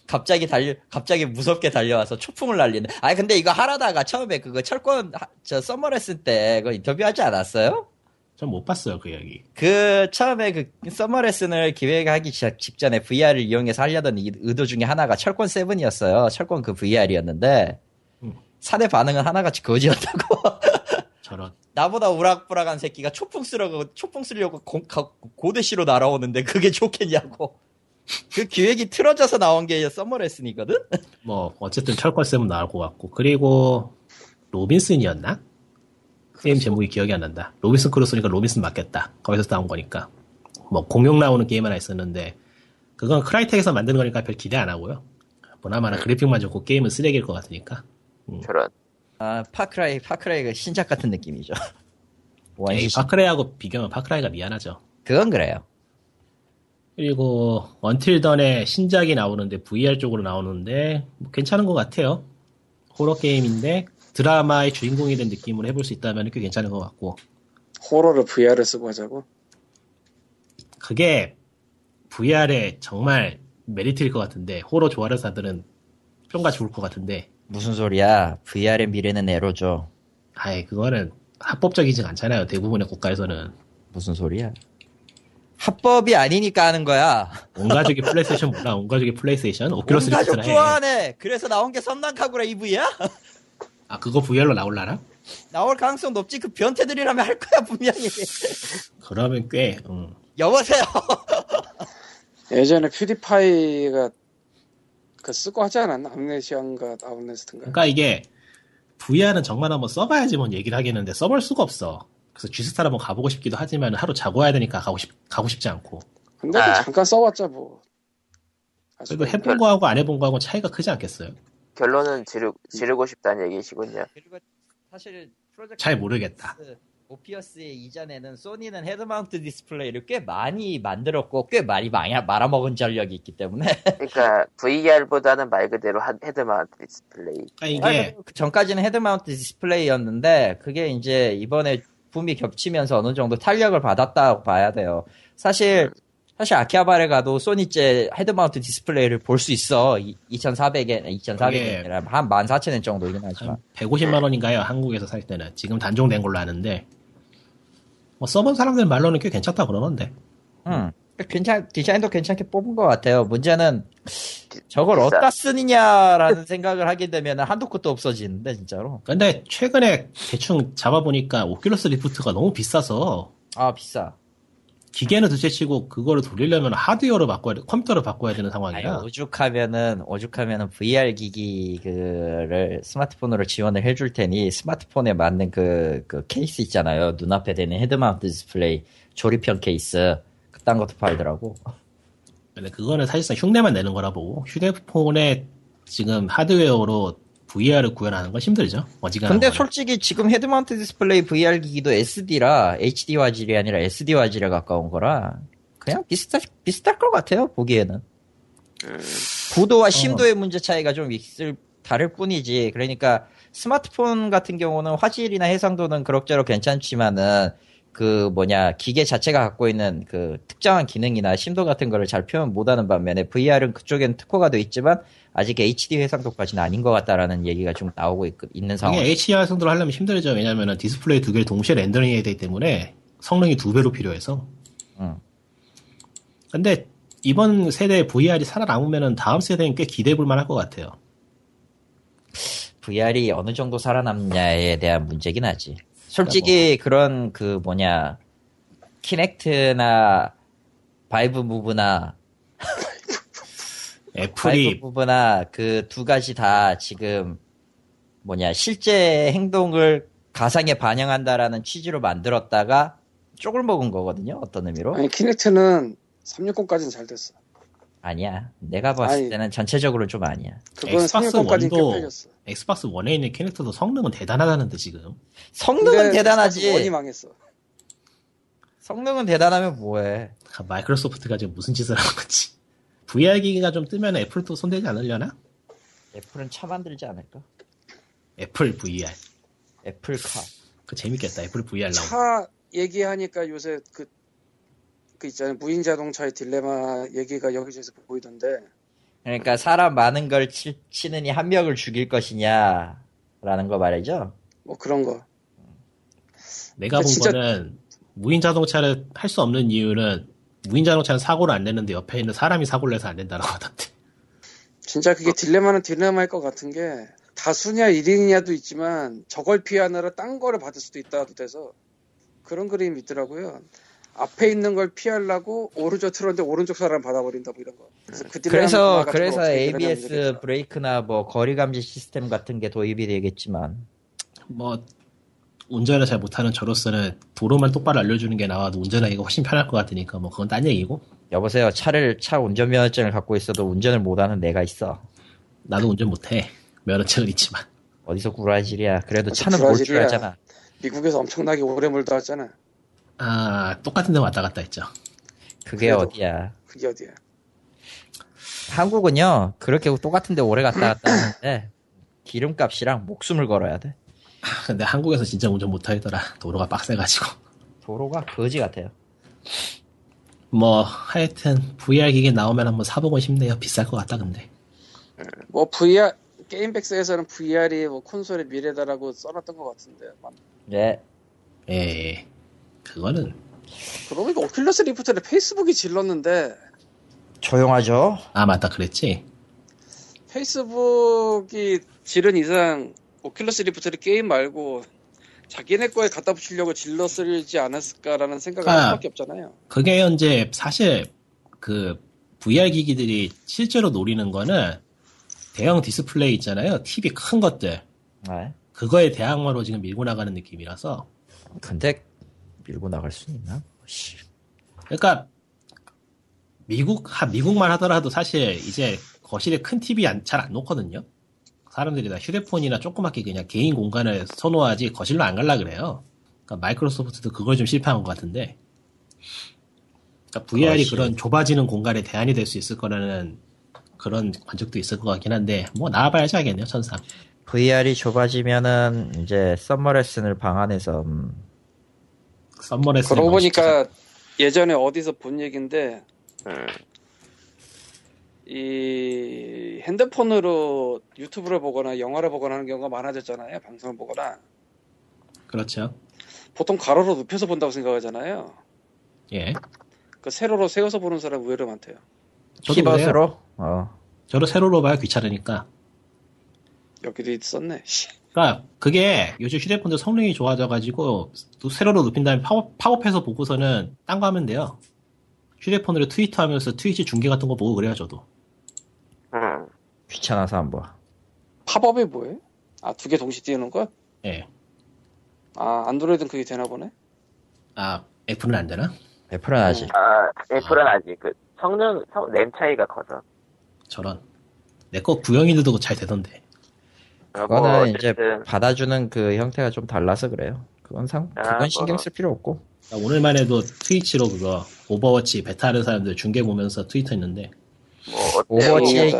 갑자기 달려, 갑자기 무섭게 달려와서 초풍을 날리는. 아, 근데 이거 하라다가 처음에 그거 철권, 하- 저 서머레슨 때 그거 인터뷰하지 않았어요? 전 못 봤어요 그 얘기. 그 처음에 그 서머레슨을 기획하기 시- 직전에 VR을 이용해서 하려던 이- 의도 중에 하나가 철권 세븐이었어요. 철권 그 VR이었는데 음. 사내 반응은 하나같이 거지였다고. 저런. 나보다 우락부락한 새끼가 초풍 쓰려고 초풍 쓰려고 고, 가- 고대시로 날아오는데 그게 좋겠냐고. 그 기획이 틀어져서 나온 게 서머레슨이거든. 뭐 어쨌든 철권 세븐 나올 것 같고. 그리고 로빈슨이었나? 게임 제목이 기억이 안 난다. 로빈슨 크루소니까 로빈슨 맞겠다. 거기서 나온 거니까. 뭐 공룡 나오는 게임 하나 있었는데 그건 크라이텍에서 만든 거니까 별 기대 안 하고요. 보나마나 그래픽만 좋고 게임은 쓰레기일 것 같으니까. 저런. 아, 파크라이, 파크라이가 신작 같은 느낌이죠. 에이. 파크라이하고 비교하면 파크라이가 미안하죠. 그건 그래요. 그리고 언틸던의 신작이 나오는데 VR 쪽으로 나오는데 뭐 괜찮은 것 같아요. 호러 게임인데 드라마의 주인공이 된 느낌으로 해볼 수 있다면 꽤 괜찮은 것 같고 호러를 VR을 쓰고 하자고. 그게 VR에 정말 메리트일 것 같은데 호러 좋아하는 사람들은 평가 좋을 것 같은데 무슨 소리야. VR의 미래는 에로죠. 아이 그거는 합법적이지 않잖아요. 대부분의 국가에서는 무슨 소리야. 합법이 아니니까 하는 거야. 온 가족이 플레이스테이션 몰라 온 가족이 플레이스테이션 오큘러스 온 가족 리프트나 해. 좋아하네. 그래서 나온 게 섬란카구라 EV야? 아 그거 VR로 나올라나? 나올 가능성 높지. 그 변태들이라면 할 거야, 분명히. 그러면 꽤 음. 여보세요. 예전에 퓨디파이가 그 쓰고 하지 않았나? 암네시안가 아웃라스트인가? 그러니까 이게 VR은 정말 한번 써봐야지 뭔 얘기를 하겠는데 써볼 수가 없어. 그래서 G스타를 한번 가보고 싶기도 하지만 하루 자고 와야 되니까 가고 싶 가고 싶지 않고. 근데 아. 그 잠깐 써봤자 뭐. 그래도 해본 거하고 안 해본 거하고 차이가 크지 않겠어요? 결론은 지르, 지르고 싶다는 얘기시군요. 그리고 사실 프로젝트 잘 모르겠다. 모피어스의 이전에는 소니는 헤드마운트 디스플레이를 꽤 많이 만들었고 꽤 많이 망야, 말아먹은 전력이 있기 때문에 그러니까 VR보다는 말 그대로 한 헤드마운트 디스플레이. 그러니까 이게 그 전까지는 헤드마운트 디스플레이였는데 그게 이제 이번에 붐이 겹치면서 어느 정도 탄력을 받았다고 봐야 돼요. 사실 사실 아키하바라 가도 소니제 헤드마운트 디스플레이를 볼 수 있어. 2,400엔, 2,400엔 그게 아니라 한 14,000엔 정도이긴 하지만. 한 150만 원인가요? 한국에서 살 때는 지금 단종된 걸로 아는데 뭐 써본 사람들 말로는 꽤 괜찮다 그러는데 음. 괜찮, 디자인도 괜찮게 뽑은 것 같아요. 문제는 저걸. 어디다 쓰느냐라는 생각을 하게 되면 한도 끝도 없어지는데, 진짜로. 근데 최근에 대충 잡아보니까 오큘러스 리프트가 너무 비싸서 아, 비싸. 기계는 둘째 치고 그거를 돌리려면 하드웨어를 바꿔야 돼, 컴퓨터를 바꿔야 되는 아니, 상황이야. 오죽하면은, 오죽하면은 VR 기기를 스마트폰으로 지원을 해줄 테니 스마트폰에 맞는 그, 그 케이스 있잖아요. 눈앞에 대는 헤드마운트 디스플레이 조립형 케이스. 그딴 것도 팔더라고. 근데 그거는 사실상 흉내만 내는 거라 보고 휴대폰에 지금 하드웨어로 VR을 구현하는 건 힘들죠. 어지간한 근데 거는. 솔직히 지금 헤드마운트 디스플레이 VR 기기도 SD라 HD 화질이 아니라 SD 화질에 가까운 거라 그냥 비슷할 비슷할 것 같아요 보기에는 구도와 심도의 문제 차이가 좀 있을 다를 뿐이지 그러니까 스마트폰 같은 경우는 화질이나 해상도는 그럭저럭 괜찮지만은 그 뭐냐 기계 자체가 갖고 있는 그 특정한 기능이나 심도 같은 거를 잘 표현 못하는 반면에 VR은 그쪽엔 특화가 돼 있지만 아직 HD 해상도까지는 아닌 것 같다라는 얘기가 좀 나오고 있, 는 상황. 이게 HD 해상도를 하려면 힘들죠. 왜냐면은 디스플레이 두 개를 동시에 렌더링 해야 되기 때문에 성능이 두 배로 필요해서. 응. 근데 이번 세대 VR이 살아남으면은 다음 세대는 꽤 기대해 볼 만할 것 같아요. VR이 어느 정도 살아남냐에 대한 문제긴 하지. 솔직히 그런 그 뭐냐 키넥트나 바이브 무브나 애플이 무브나 그 두 가지 다 지금 뭐냐 실제 행동을 가상에 반영한다라는 취지로 만들었다가 쪽을 먹은 거거든요. 어떤 의미로? 아니 키넥트는 360까지는 잘 됐어. 아니야. 내가 봤을 아니. 때는 전체적으로 좀 아니야. 그거는 엑스박스 360까지는 꽤 원도. 엑스박스 원에 있는 키넥트도 성능은 대단하다는데 지금. 성능은 대단하지. 원이 망했어. 성능은 대단하면 뭐해? 아, 마이크로소프트가 지금 무슨 짓을 하는 건지. VR 기기가 좀 뜨면 애플도 손대지 않으려나? 애플은 차 만들지 않을까? 애플 VR. 애플카. 그 재밌겠다. 애플 VR 나오고. 차 얘기하니까 요새 그, 그 있잖아요. 무인 자동차의 딜레마 얘기가 여기저기서 보이던데. 그러니까 사람 많은 걸 치, 치느니 한 명을 죽일 것이냐 라는 거 말이죠. 뭐 그런 거. 내가 본 진짜- 거는 무인 자동차를 할 수 없는 이유는 무인 자동차는 사고를 안 내는데 옆에 있는 사람이 사고를 내서 안 된다고 하던데. 진짜 그게 딜레마는 딜레마일 것 같은 게 다수냐 1인이냐도 있지만 저걸 피하느라 딴 거를 받을 수도 있다도 돼서 그런 그림이 있더라고요. 앞에 있는 걸 피하려고 오른쪽 틀었는데 오른쪽 사람 받아버린다 뭐 이런 거. 그래서 그 그래서 걸 그래서 ABS. 브레이크나 뭐 거리 감지 시스템 같은 게 도입이 되겠지만 뭐 운전을 잘 못하는 저로서는 도로만 똑바로 알려주는 게 나와도 운전하기가 훨씬 편할 것 같으니까 뭐 그건 딴 얘기고. 여보세요 차를 차 운전면허증을 갖고 있어도 운전을 못하는 내가 있어. 나도 운전 못해. 면허증은 있지만. 어디서 구라질이야. 그래도 차는 몰줄 구라질이야. 알잖아. 미국에서 엄청나게 오래 물다 왔잖아. 아, 똑같은 데 왔다 갔다 했죠. 그게 그래도. 어디야. 그게 어디야? 한국은요, 그렇게 똑같은 데 오래 갔다 갔다 하는데, 기름값이랑 목숨을 걸어야 돼. 근데 한국에서 진짜 운전 못하겠더라. 도로가 빡세가지고. 도로가 거지 같아요. 뭐, 하여튼, VR 기계 나오면 한번 사보고 싶네요. 비쌀 것 같다, 근데. 뭐 VR 게임백스에서는 VR이 뭐 콘솔의 미래다라고 써놨던 것 같은데. 맞- 예. 예. 그거는, 그러고 보니까 오큘러스 리프트를 페이스북이 질렀는데 조용하죠? 아, 맞다, 그랬지? 페이스북이 지른 이상 오큘러스 리프트를 게임 말고 자기네 거에 갖다 붙이려고 질렀을지 않았을까라는 생각을 할 아. 수밖에 없잖아요. 그게 현재, 사실, 그, VR 기기들이 실제로 노리는 거는, 대형 디스플레이 있잖아요. TV 큰 것들. 네. 그거에 대항마로 지금 밀고 나가는 느낌이라서, 근데, 밀고 나갈 수 있나? 씨. 그러니까 미국 하 미국만 하더라도 사실 이제 거실에 큰 TV 잘 안 놓거든요. 사람들이 다 휴대폰이나 조그맣게 그냥 개인 공간을 선호하지 거실로 안 갈라 그래요. 그러니까 마이크로소프트도 그걸 좀 실패한 것 같은데. 그러니까 VR이 거실. 그런 좁아지는 공간에 대안이 될 수 있을 거라는 그런 관측도 있을 것 같긴 한데 뭐 나와봐야지 알겠네요 천상. VR이 좁아지면은, 이제, 썸머레슨을 방 안에서, 음, 썸머레스. 그러고 보니까 예전에 어디서 본 얘기인데 음, 이 핸드폰으로 유튜브를 보거나 영화를 보거나 하는 경우가 많아졌잖아요. 방송을 보거나 그렇죠. 보통 가로로 눕혀서 본다고 생각하잖아요. 예. 그 세로로 세워서 보는 사람 의외로 많대요. 피벗으로, 어, 저도 세로로 봐야 귀찮으니까. 여기도 있었네. 씨. 그러니까 그게 요즘 휴대폰도 성능이 좋아져가지고 또 세로로 눕힌 다음에 팝업, 팝업해서 보고서는 딴 거 하면 돼요. 휴대폰으로 트위터 하면서 트위치 중계 같은 거 보고 그래요 저도. 음. 귀찮아서 안 봐. 팝업이 뭐예요? 아, 두 개 동시에 띄우는 거? 예. 아, 안드로이드는 그게 되나 보네? 아 애플은 안 되나? 애플은 아직. 아, 애플은 아직 그 성능, 성, 램 차이가 커서. 저런. 내 거 구형인데도 잘 되던데. 어, 그거는 뭐 이제 받아주는 그 형태가 좀 달라서 그래요. 그건 상, 아, 그건 신경 뭐. 쓸 필요 없고. 오늘만 해도 트위치로 그거 오버워치 베타 하는 사람들 중계 보면서 트위터 했는데 뭐? 오버워치.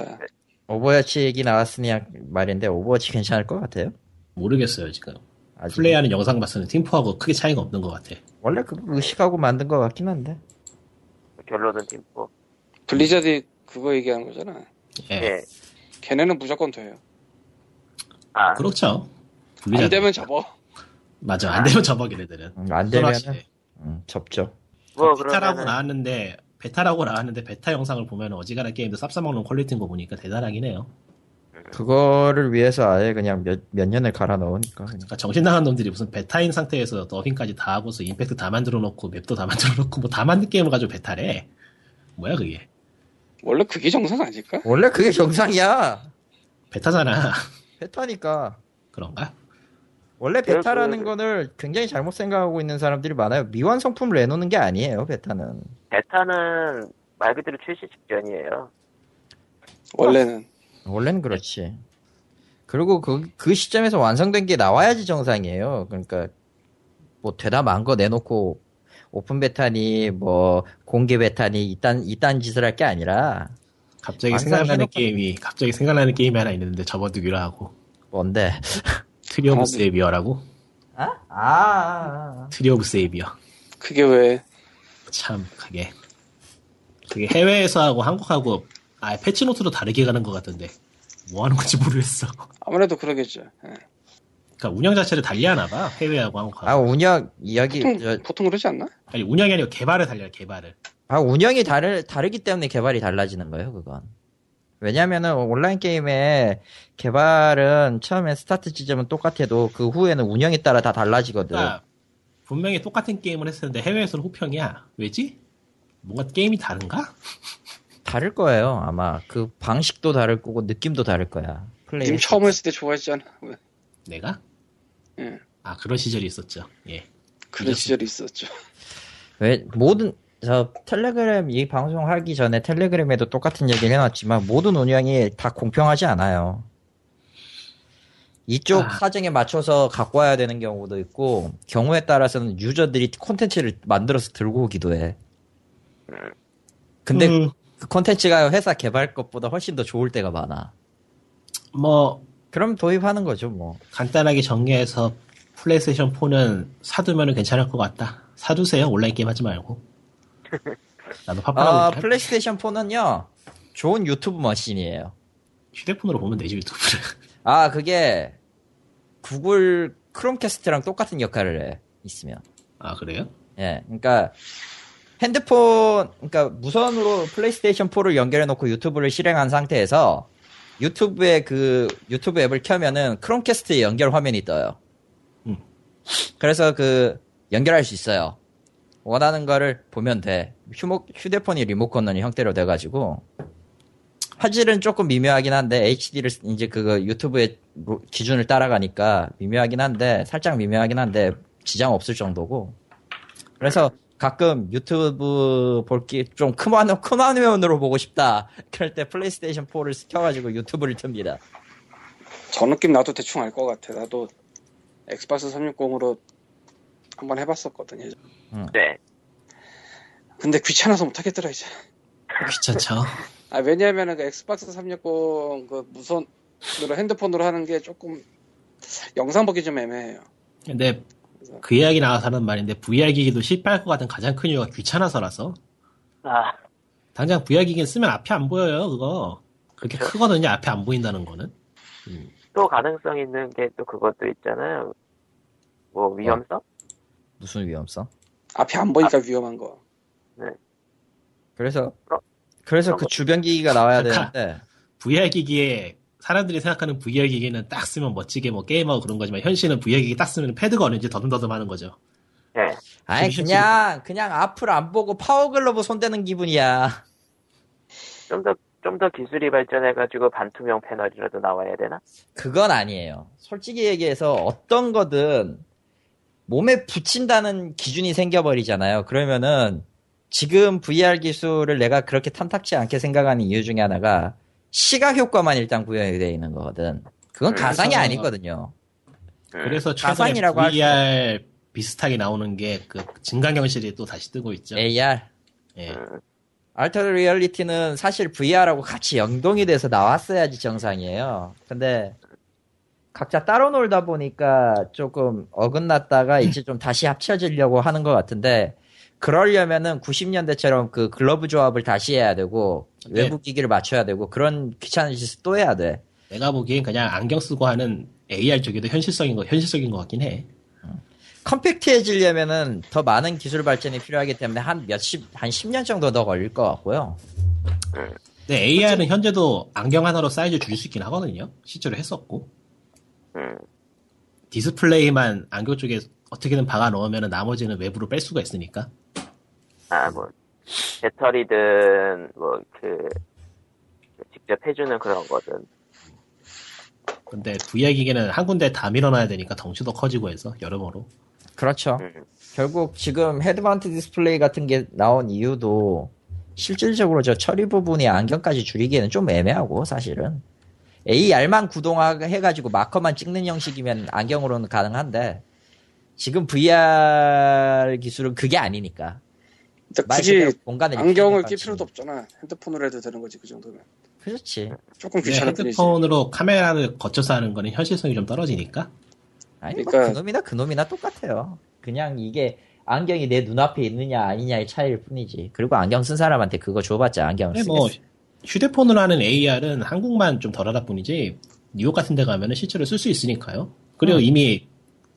오버워치 얘기 나왔으니 말인데, 오버워치 괜찮을 것 같아요. 모르겠어요 지금. 아직. 플레이하는 영상 봤을 때 팀포하고 크게 차이가 없는 것 같아. 원래 그거 의식하고 만든 것 같긴 한데. 결론은 팀포. 블리자드 그거 얘기하는 거잖아. 예. 예. 걔네는 무조건 돼요. 아, 그렇죠. 안 블리자- 되면 접어. 맞아 안 되면 접어 걔네들은. 음, 안 되면은, 선호하시네. 음, 접죠. 뭐 베타라고 그러면은 나왔는데 베타라고 나왔는데 베타 영상을 보면 어지간한 게임도 쌈싸먹는 퀄리티인 거 보니까 대단하긴 해요. 그거를 위해서 아예 그냥 몇, 몇 년을 갈아 넣으니까. 그러니까 정신 나간 놈들이 무슨 베타인 상태에서 더빙까지 다 하고서 임팩트 다 만들어 놓고 맵도 다 만들어 놓고 뭐 다 만든 게임을 가지고 베타래. 뭐야 그게? 원래 그게 정상 아닐까? 원래 그게 정상이야. 베타잖아. 베타니까. 그런가? 원래 그- 베타라는 그- 거를 굉장히 잘못 생각하고 있는 사람들이 많아요. 미완 성품을 내놓는 게 아니에요, 베타는. 베타는 말 그대로 출시 직전이에요. 원래는. 원래는 그렇지. 그리고 그, 그 시점에서 완성된 게 나와야지 정상이에요. 그러니까, 뭐, 되다 만 거 내놓고, 오픈 베타니, 뭐, 공개 베타니, 이딴, 이딴 짓을 할 게 아니라, 갑자기 생각나는 해놓고- 게임이 갑자기 생각나는 게임이 하나 있는데 접어두기로 하고 뭔데? 트리 오브 아, 세이비어라고 아? 아, 아. 트리 오브 세이비어 그게 왜 참 그게 그게 해외에서 하고 한국하고 아 patch note도 다르게 가는 것 같던데 뭐 하는 건지 모르겠어. 아무래도 그러겠죠. 예. 그러니까 운영 자체를 달리하나 봐 해외하고 한국하고 아, 운영, 여기, 보통 저, 보통 그러지 않나? 아니 운영이 아니고 개발을 달려요 개발을. 아, 운영이 다르, 다르기 때문에 개발이 달라지는 거예요, 그건. 왜냐면은 온라인 게임의 개발은 처음에 스타트 지점은 똑같아도 그 후에는 운영에 따라 다 달라지거든. 그러니까 분명히 똑같은 게임을 했었는데 해외에서는 호평이야. 왜지? 뭔가 게임이 다른가? 다를 거예요, 아마. 그 방식도 다를 거고 느낌도 다를 거야. 플레이. 님 처음 했을 때 좋아했잖아. 왜? 내가? 예. 아 그런 시절이 있었죠. 예. 그런. 시절이 있었죠. 왜 모든 저 텔레그램 이 방송 하기 전에 텔레그램에도 똑같은 얘기를 해놨지만 모든 운영이 다 공평하지 않아요. 이쪽 아. 사정에 맞춰서 갖고 와야 되는 경우도 있고 경우에 따라서는 유저들이 콘텐츠를 만들어서 들고 오기도 해. 근데 음, 그 콘텐츠가 회사 개발 것보다 훨씬 더 좋을 때가 많아. 뭐 그럼 도입하는 거죠, 뭐. 간단하게 정리해서 플레이스테이션 4는 사두면 괜찮을 것 같다. 사두세요. 온라인 게임 하지 말고. 나도 팝팝하고 아. 플레이스테이션 4는요, 좋은 유튜브 머신이에요. 휴대폰으로 보면 되지 유튜브를. 아, 그게 구글 크롬캐스트랑 똑같은 역할을 해, 있으면. 아 그래요? 예, 그러니까 핸드폰, 그러니까 무선으로 플레이스테이션 4를 연결해 놓고 유튜브를 실행한 상태에서 유튜브에 그 유튜브 앱을 켜면은 크롬캐스트에 연결 화면이 떠요. 음. 그래서 그 연결할 수 있어요. 원하는 거를 보면 돼. 휴, 휴대폰이 리모컨 형태로 돼가지고 화질은 조금 미묘하긴 한데 HD를 이제 그거 유튜브의 로- 기준을 따라가니까 미묘하긴 한데 살짝 미묘하긴 한데 지장 없을 정도고 그래서 가끔 유튜브 볼기 좀 큰 화면 큰 화면으로 보고 싶다 그럴 때 플레이스테이션 4를 켜가지고 유튜브를 틉니다. 저 느낌 나도 대충 알 것 같아. 나도 엑스박스 360으로 한번 해봤었거든. 예전. 네. 근데 귀찮아서 못하겠더라 이제. 귀찮죠. 아 왜냐하면은 그 엑스박스 360 그 무선으로 핸드폰으로 하는 게 조금 영상 보기 좀 애매해요. 근데 그 이야기 나와서 하는 말인데 VR 기기도 실패할 것 같은 가장 큰 이유가 귀찮아서라서. 아, 당장 VR 기기는 쓰면 앞이 안 보여요. 그거. 그렇게 크거든요. 앞이 안 보인다는 거는. 또 가능성 있는 게 또 그것도 있잖아요. 뭐 위험성? 무슨 위험성? 앞이 안 보이니까 위험한 거. 그래서 그럼- 그래서 그 뭐- 주변 기기가 나와야 그러니까 되는데 VR 기기에 사람들이 생각하는 VR 기기는 딱 쓰면 멋지게 뭐 게임하고 그런 거지만 현실은 VR 기기 딱 쓰면 패드가 어딨는지 더듬더듬 하는 거죠. 네. 아니 그냥 그냥 앞을 안 보고 파워 글러브 손대는 기분이야. 좀 더, 좀 더 기술이 발전해가지고 반투명 패널이라도 나와야 되나? 그건 아니에요. 솔직히 얘기해서 어떤 거든 몸에 붙인다는 기준이 생겨버리잖아요. 그러면은 지금 VR 기술을 내가 그렇게 탐탁치 않게 생각하는 이유 중에 하나가 시각 효과만 일단 구현이 되어 있는 거거든. 그건 그래서- 가상이 아니거든요. 음. 그래서 가상이라고 할 VR 비슷하게 나오는 게 그 증강현실이 또 다시 뜨고 있죠. AR. 예. 음. 알터 리얼리티는 사실 VR하고 같이 연동이 돼서 나왔어야지 정상이에요. 근데 각자 따로 놀다 보니까 조금 어긋났다가 이제 좀 다시 합쳐지려고 하는 것 같은데 그러려면은 90년대처럼 그 글러브 조합을 다시 해야 되고 네. 외부 기기를 맞춰야 되고 그런 귀찮은 짓을 또 해야 돼. 내가 보기엔 그냥 안경 쓰고 하는 AR 쪽이 더 현실적인 거 현실적인 것 같긴 해. 컴팩트해지려면은 더 많은 기술 발전이 필요하기 때문에 한 몇십, 한 10년 정도 더 걸릴 것 같고요. 근데 AR은 현재도 안경 하나로 사이즈 줄일 수 있긴 하거든요. 실제로 했었고 음. 디스플레이만 안경 쪽에 어떻게든 박아 넣으면 나머지는 외부로 뺄 수가 있으니까. 아, 뭐, 배터리든, 뭐, 그, 직접 해주는 그런 거든. 근데 VR 기계는 한 군데 다 밀어놔야 되니까 덩치도 커지고 해서 여러모로. 그렇죠. 음. 결국 지금 head mount 디스플레이 같은 게 나온 이유도 실질적으로 저 처리 부분이 안경까지 줄이기에는 좀 애매하고 사실은 AR만 구동해가지고 marker만 찍는 형식이면 안경으로는 가능한데 지금 VR 기술은 그게 아니니까 굳이 공간을 안경을 낄. 필요도 없잖아. 핸드폰으로 해도 되는 거지 그 정도면. 그렇지 조금 근데 귀찮은 뿐이지. 핸드폰으로 카메라를 거쳐서 하는 거는 현실성이 좀 떨어지니까. 아니 뭐 그러니까- 그놈이나 그놈이나 똑같아요 그냥 이게 안경이 내 눈앞에 있느냐 아니냐의 차이일 뿐이지 그리고 안경 쓴 사람한테 그거 줘봤자 안경을 근데 쓰겠어 뭐 휴대폰으로 하는 AR은 한국만 좀 덜하다 뿐이지 뉴욕 같은 데 가면은 실제로 쓸 수 있으니까요. 그리고 음. 이미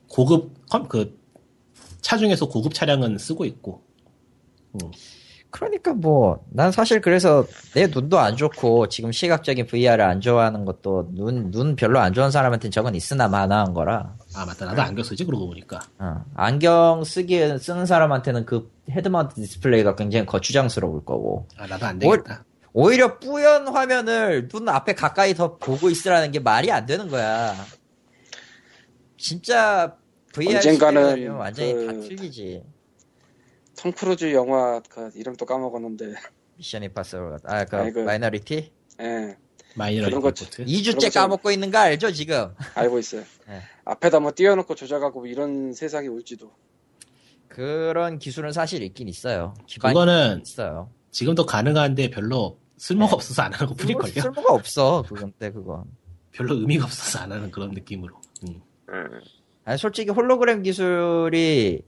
고급 컴- 그 차중에서 고급 차량은 쓰고 있고. 그러니까 뭐, 난 사실 그래서 내 눈도 안 좋고, 지금 시각적인 VR을 안 좋아하는 것도 눈, 눈 별로 안 좋은 사람한테는 저건 있으나 마나한 거라. 아 맞다 나도 안경 쓰지 그러고 보니까. 어, 안경 쓰기, 쓰는 사람한테는 그 head mount 디스플레이가 굉장히 거추장스러울 거고. 아 나도 안 되겠다. 오히려 뿌연 화면을 눈 앞에 가까이 더 보고 있으라는 게 말이 안 되는 거야. 진짜 VR 언젠가는 완전히 그- 다 틀리지. 톰 크루즈 영화 그 이름 또 까먹었는데 미션 임파서블 아그 그- 마이너리티 예 마이너리티 그런 거- 리포트. 2주째 그런 거 까먹고 있는 거 알죠 지금 알고 있어요. 네. 앞에다 뭐 띄워놓고 조작하고 이런 세상이 올지도. 그런 기술은 사실 있긴 있어요 그거는 있어요 지금도 가능한데 별로 쓸모가 네. 없어서 안 하는 거 뿐일걸요. 쓸모가 없어 그건 때 그건 별로 의미가 없어서 안 하는 그런 느낌으로. 음. 음. 아니 솔직히 홀로그램 기술이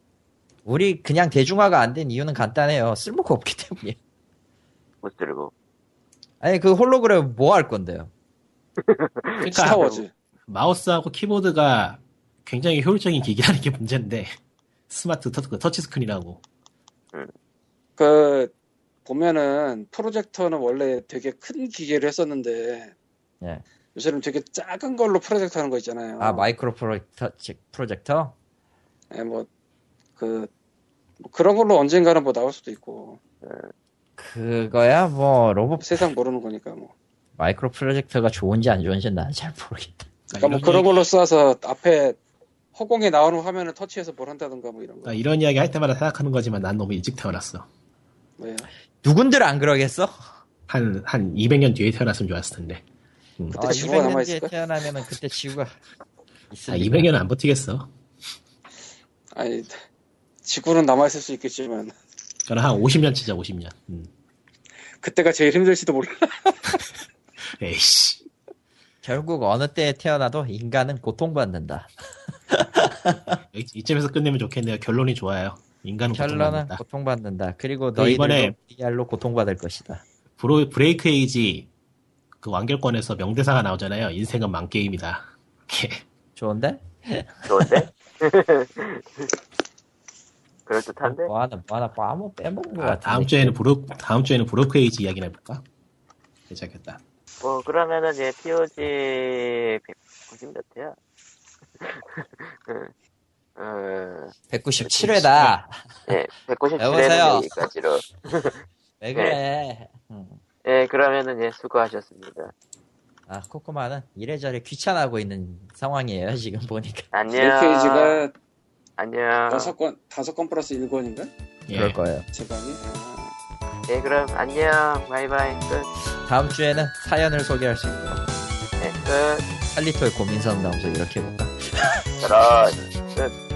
우리 그냥 대중화가 안 된 이유는 간단해요 쓸모가 없기 때문이에요 못 들고. 아니 그 홀로그램 뭐 할 건데요 그러니까 스타워즈. 마우스하고 키보드가 굉장히 효율적인 기기라는 게 문제인데 스마트 터, 그 터치 스크린이라고. 그 보면은 프로젝터는 원래 되게 큰 기계를 했었는데 예. 요새는 되게 작은 걸로 프로젝터 하는 거 있잖아요. 아 마이크로 프로젝터 프로젝터 예, 뭐, 그, 뭐 그런 걸로 언젠가는 뭐 나올 수도 있고. 그거야 뭐 로봇 세상 모르는 거니까 뭐. 마이크로 프로젝터가 좋은지 안 좋은지는 나는 잘 모르겠다 그러니까 뭐 이런 그런 걸로 쏴서 앞에 허공에 나오는 화면을 터치해서 뭘 한다든가 뭐 이런 거. 나 이런 이야기 할 때마다 생각하는 거지만 난 너무 일찍 태어났어. 뭐야. 누군들 안 그러겠어? 한, 한 200년 뒤에 태어났으면 좋았을 텐데. 음. 그때 아, 지구가 200년 뒤에 남아있을까? 태어나면은 그때 지구가 아, 있으니까 200년은 안 버티겠어. 아니, 지구는 남아있을 수 있겠지만, 저는 한 50년 치자, 50년. 음. 그때가 제일 힘들지도 몰라. 에이씨. 결국 어느 때에 태어나도 인간은 고통받는다 이- 이쯤에서 끝내면 좋겠네요. 결론이 좋아요. 인간은 결론은 고통받는다. 고통받는다 그리고 그 너희들도 이번에- VR로 고통받을 것이다 브로, 브레이크 에이지 그 완결권에서 명대사가 나오잖아요. 인생은 망게임이다. 좋은데? 좋은데? 그럴듯한데? 뭐 하나 뭐 하나 빠뭐 빼먹은 것 아, 같은데 다음 주에는 브로, 다음 주에는 브레이크 에이지 이야기나 해볼까? 괜찮겠다. 뭐, 그러면은, 예, POG 190몇 회야? 음, 197회다 예, 여보세요? 197회는 여기까지로. 왜 그래 응. 예, 그러면은, 예, 수고하셨습니다. 아 코코마는 이래저래 귀찮아하고 있는 상황이에요 지금 보니까 안녕. LKG가 안녕. 다섯 건, 다섯 건 플러스 일권인가 예. 그럴 거예요 제방이? 아, 예, 그럼, 안녕. 바이바이. 끝. 다음 주에는 사연을 소개할 수 있도록 예, 끝. 칼리토의 고민 상담소 이렇게 해볼까 그런. That's